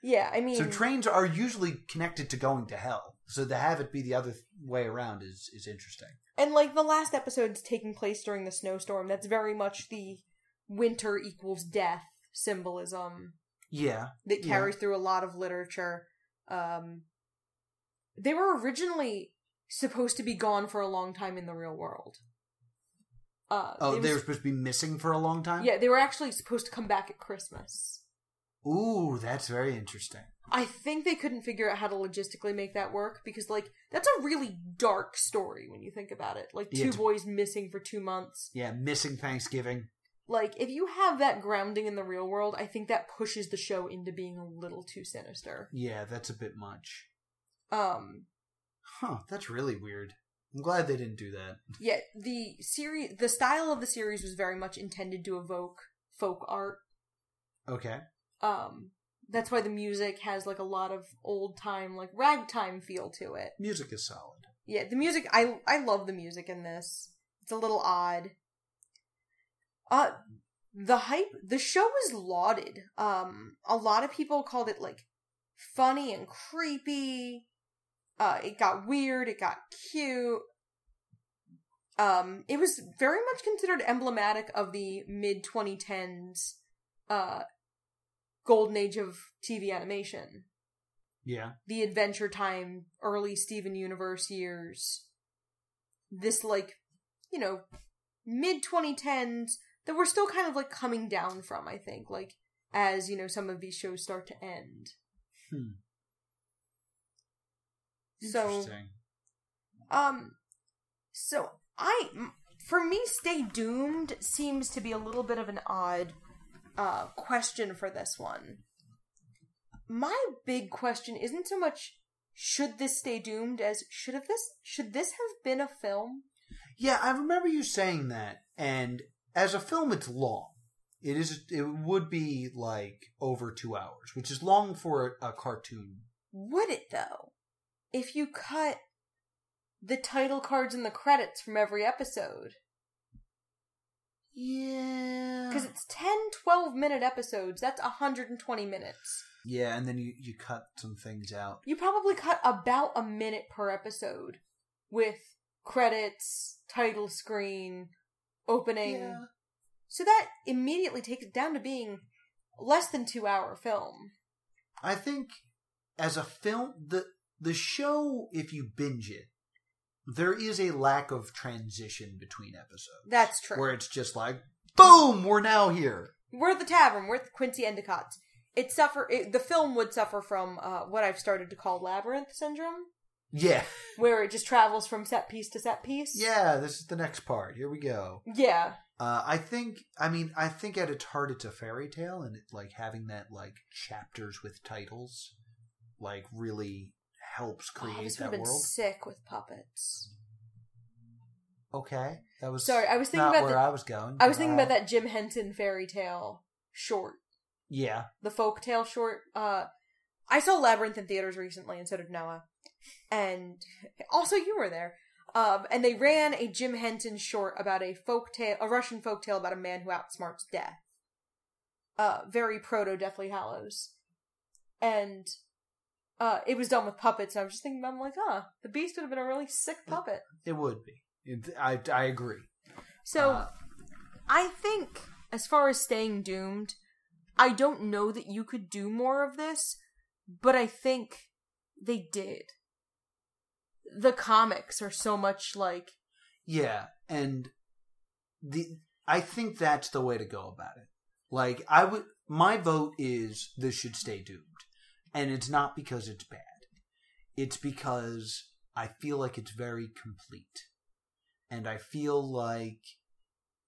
Yeah, I mean So trains are usually connected to going to hell. So to have it be the other th- way around is is interesting. And like the last episode's taking place during the snowstorm, that's very much the winter equals death symbolism Yeah. that yeah. carries through a lot of literature. Um, they were originally supposed to be gone for a long time in the real world. Uh, Oh, they they were were supposed to be missing for a long time. Yeah, they were actually supposed to come back at Christmas. Ooh, that's very interesting. I think they couldn't figure out how to logistically make that work because, like, that's a really dark story when you think about it. Like, Yeah, two it's- boys missing for two months. Yeah, missing Thanksgiving. Like, if you have that grounding in the real world, I think that pushes the show into being a little too sinister. Yeah, that's a bit much. Um, Huh, that's really weird. I'm glad they didn't do that. yeah, the series, the style of the series was very much intended to evoke folk art. Okay. Um, that's why the music has like a lot of old time, like ragtime feel to it. Music is solid. Yeah, the music I I love the music in this. It's a little odd. Uh the hype the show was lauded. Um a lot of people called it like funny and creepy. Uh it got weird, it got cute. Um it was very much considered emblematic of the mid 2010s uh golden age of TV animation Yeah. the Adventure Time, early Steven Universe years. This, like, you know, mid 2010s that we're still kind of like coming down from, I think, like, as, you know, some of these shows start to end. Hmm. So, Interesting. um, so I, for me, Stay Doomed seems to be a little bit of an odd, uh, question for this one. My big question isn't so much should this stay doomed as should have this should this have been a film? Yeah, I remember you saying that, and as a film, it's long. It is. It would be like over two hours, which is long for a, a cartoon. Would it though? If you cut the title cards and the credits from every episode. Yeah. Because it's 10, 12 minute episodes. That's 120 minutes. Yeah, and then you you cut some things out. You probably cut about a minute per episode with credits, title screen, opening. Yeah. So that immediately takes it down to being less than two hour film. I think as a film, the the show, if you binge it, there is a lack of transition between episodes. That's true. Where it's just like, boom, we're now here. We're at the tavern. We're at Quincy Endicott's. It suffer. It, the film would suffer from uh, what I've started to call labyrinth syndrome, Yeah, where it just travels from set piece to set piece. yeah. This is the next part. Here we go. Yeah. Uh, I think. I mean, I think at its heart, it's a fairy tale, and it, like having that like chapters with titles, like really helps Oh, create this would have that been world. sick with puppets. Okay, that was Sorry, I was thinking not about where the- I was going. I was thinking about Uh, that Jim Henson fairy tale short, Yeah, the folk tale short. Uh, I saw Labyrinth in theaters recently, and so did Noah, and also you were there. Um, and they ran a Jim Henson short about a folk tale, a Russian folk tale about a man who outsmarts death. Uh, very proto Deathly Hallows, and uh, it was done with puppets. And I was just thinking, I'm like, ah, the Beast would have been a really sick puppet. it would be. It, I I agree. So, Uh, I think, as far as staying doomed, I don't know that you could do more of this, but I think they did. The comics are so much like Yeah, and the I think that's the way to go about it. Like I would my vote is this should stay doomed. And it's not because it's bad. It's because I feel like it's very complete. And I feel like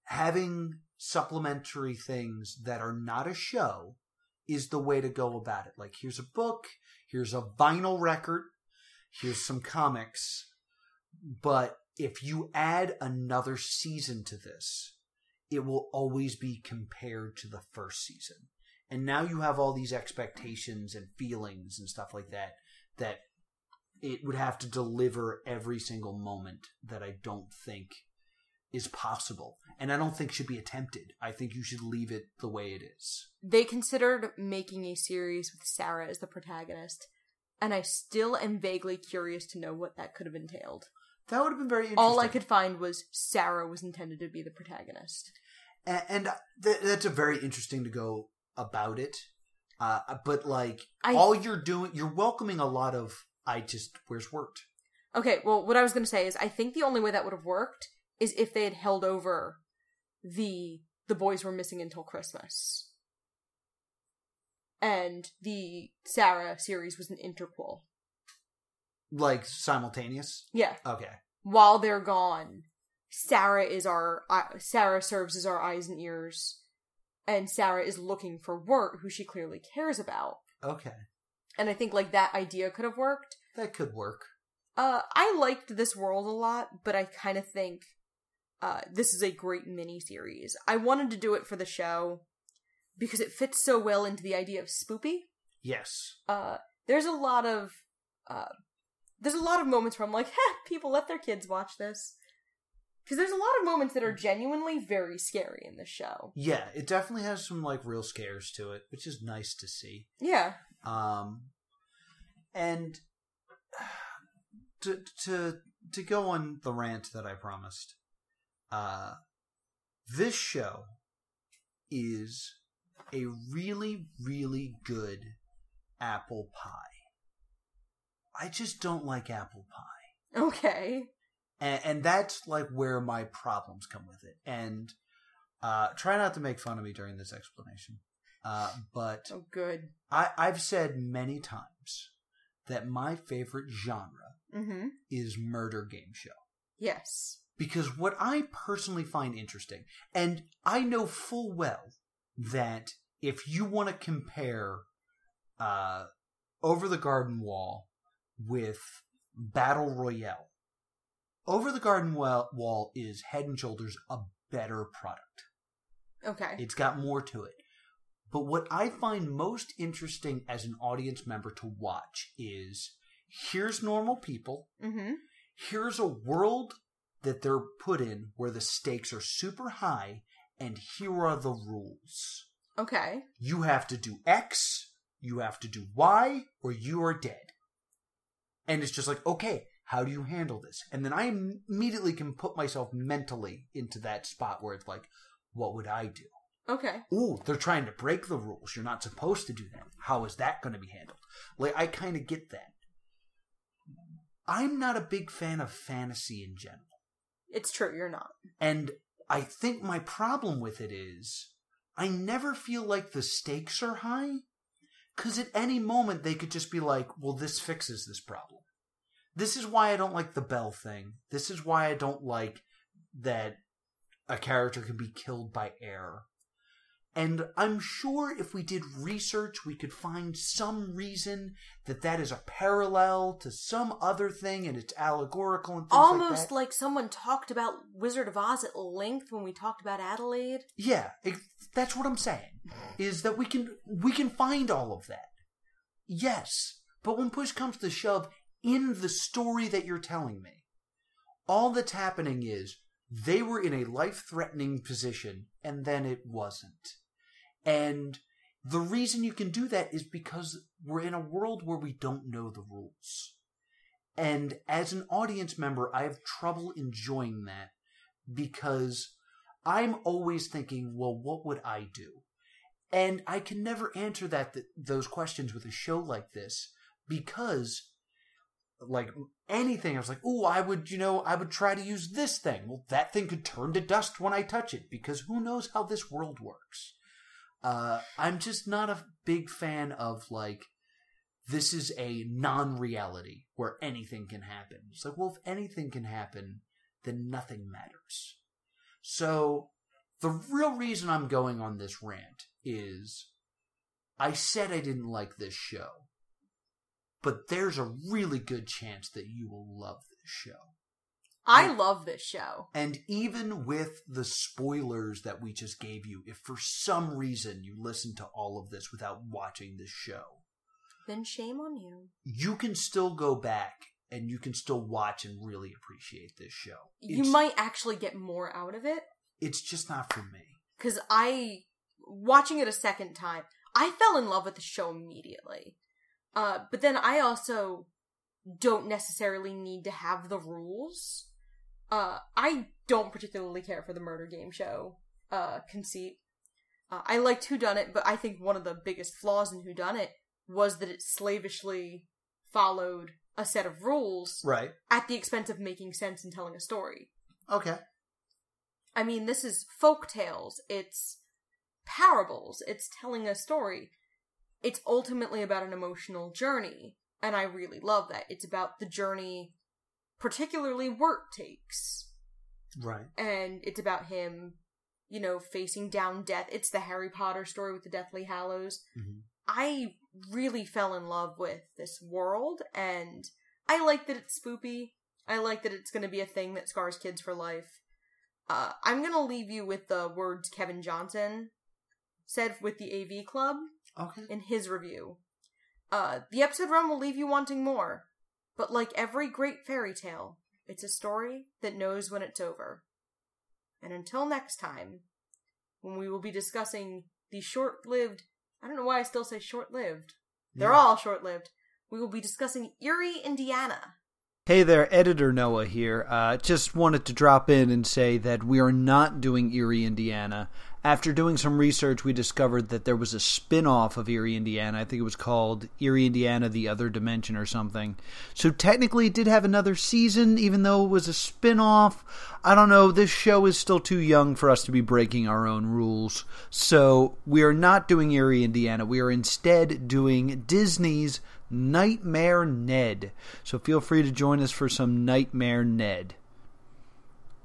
having supplementary things that are not a show is the way to go about it. Like here's a book, here's a vinyl record, here's some comics, but if you add another season to this, it will always be compared to the first season. And now you have all these expectations and feelings and stuff like that that it would have to deliver every single moment that I don't think is possible. And I don't think should be attempted. I think you should leave it the way it is. they considered making a series with Sarah as the protagonist, and I still am vaguely curious to know what that could have entailed. That would have been very interesting. All I could find was Sarah was intended to be the protagonist. and, uh, and th- that's a very interesting to go about it. Uh, but like I- all you're doing, you're welcoming a lot of I just where's worked. Okay, well, what I was going to say is I think the only way that would have worked is if they had held over the the boys were missing until Christmas. and the Sarah series was an interquel. Like simultaneous. Yeah. Okay. While they're gone, Sarah is our uh, Sarah serves as our eyes and ears, and Sarah is looking for Wirt, who she clearly cares about. Okay. And I think like that idea could have worked. That could work. Uh, I liked this world a lot, but I kind of think uh, this is a great mini series. I wanted to do it for the show because it fits so well into the idea of spoopy. Yes. Uh, there's a lot of uh, there's a lot of moments where I'm like, people let their kids watch this," because there's a lot of moments that are genuinely very scary in this show. Yeah, it definitely has some like real scares to it, which is nice to see. Yeah, Um, and to to to go on the rant that I promised, uh, this show is a really really good apple pie. I just don't like apple pie. okay. And, and that's like where my problems come with it. And uh, try not to make fun of me during this explanation. Uh, but Oh, good. I, I've said many times that my favorite genre Mm-hmm. is murder game show Yes. because what I personally find interesting, and I know full well that if you want to compare uh, Over the Garden Wall with Battle Royale, Over the Garden Wa- Wall is head and shoulders a better product. Okay. It's got more to it. But what I find most interesting as an audience member to watch is here's normal people, mm-hmm. here's a world that they're put in where the stakes are super high, and here are the rules. Okay. You have to do X, you have to do Y, or you are dead. And it's just like, okay, how do you handle this? And then I immediately can put myself mentally into that spot where it's like, what would I do? Okay. Ooh, they're trying to break the rules. You're not supposed to do that. How is that going to be handled? Like, I kind of get that. I'm not a big fan of fantasy in general. It's true. You're not. And I think my problem with it is I never feel like the stakes are high. Because at any moment they could just be like, well, this fixes this problem. This is why I don't like the bell thing. This is why I don't like that a character can be killed by air. And I'm sure if we did research, we could find some reason that that is a parallel to some other thing and it's allegorical and things like that. Almost like someone talked about Wizard of Oz at length when we talked about Adelaide. Yeah, it, that's what I'm saying. Is that we can we can find all of that. Yes, but when push comes to shove, in the story that you're telling me, all that's happening is they were in a life-threatening position and then it wasn't. And the reason you can do that is because we're in a world where we don't know the rules. And as an audience member, I have trouble enjoying that because I'm always thinking, well, what would I do? And I can never answer that th- those questions with a show like this because like anything I was like, "Oh, I would, you know, I would try to use this thing." Well, that thing could turn to dust when I touch it because who knows how this world works. Uh I'm just not a big fan of like this is a non-reality where anything can happen. It's like, well, if anything can happen, then nothing matters. So, the real reason I'm going on this rant is I said I didn't like this show, but there's a really good chance that you will love this show. I love this show. And even with the spoilers that we just gave you, if for some reason you listen to all of this without watching this show, Then shame on you. you can still go back and you can still watch and really appreciate this show. You might actually get more out of it. It's just not for me. Because I, watching it a second time, I fell in love with the show immediately. Uh, but then I also don't necessarily need to have the rules. Uh, I don't particularly care for the murder game show uh, conceit. Uh, I liked Who Done It, but I think one of the biggest flaws in Who Done It was that it slavishly followed a set of rules Right. at the expense of making sense and telling a story. Okay. I mean, this is folk tales. It's parables. It's telling a story. It's ultimately about an emotional journey. And I really love that. It's about the journey, particularly Wirt takes. Right. And it's about him, you know, facing down death. It's the Harry Potter story with the Deathly Hallows. Mhm. I really fell in love with this world, and I like that it's spoopy. I like that it's going to be a thing that scars kids for life. Uh, I'm going to leave you with the words Kevin Johnson said with the AV Club Okay. in his review. Uh, the episode run will leave you wanting more, but like every great fairy tale, it's a story that knows when it's over. And until next time, when we will be discussing the short lived, I don't know why I still say short lived, they're Yeah. all short lived, we will be discussing Erie, Indiana. Hey there, Editor Noah here. Uh, just wanted to drop in and say that we are not doing Erie, Indiana. After doing some research, we discovered that there was a spin off of Erie, Indiana. I think it was called Erie, Indiana, The Other Dimension or something. So technically, it did have another season, even though it was a spin off. I don't know, this show is still too young for us to be breaking our own rules. So we are not doing Erie, Indiana. We are instead doing Disney's Nightmare Ned. So feel free to join us for some Nightmare Ned.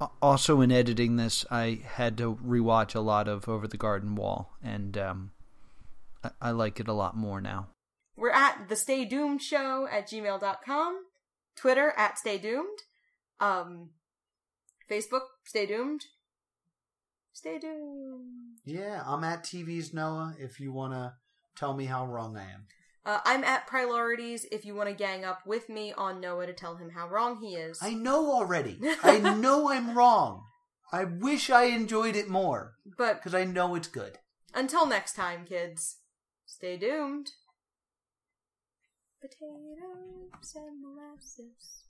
A- Also, in editing this, I had to rewatch a lot of Over the Garden Wall, and um, I-, I like it a lot more now. We're at the Stay Doomed Show at gmail.com, Twitter at Stay Doomed, um, Facebook, Stay Doomed. Stay doomed. Yeah, I'm at TV's Noah if you want to tell me how wrong I am. Uh, I'm at Priorities if you want to gang up with me on Noah to tell him how wrong he is. I know already. I know I'm wrong. I wish I enjoyed it more But because I know it's good. until next time, kids, stay doomed. Potatoes and molasses.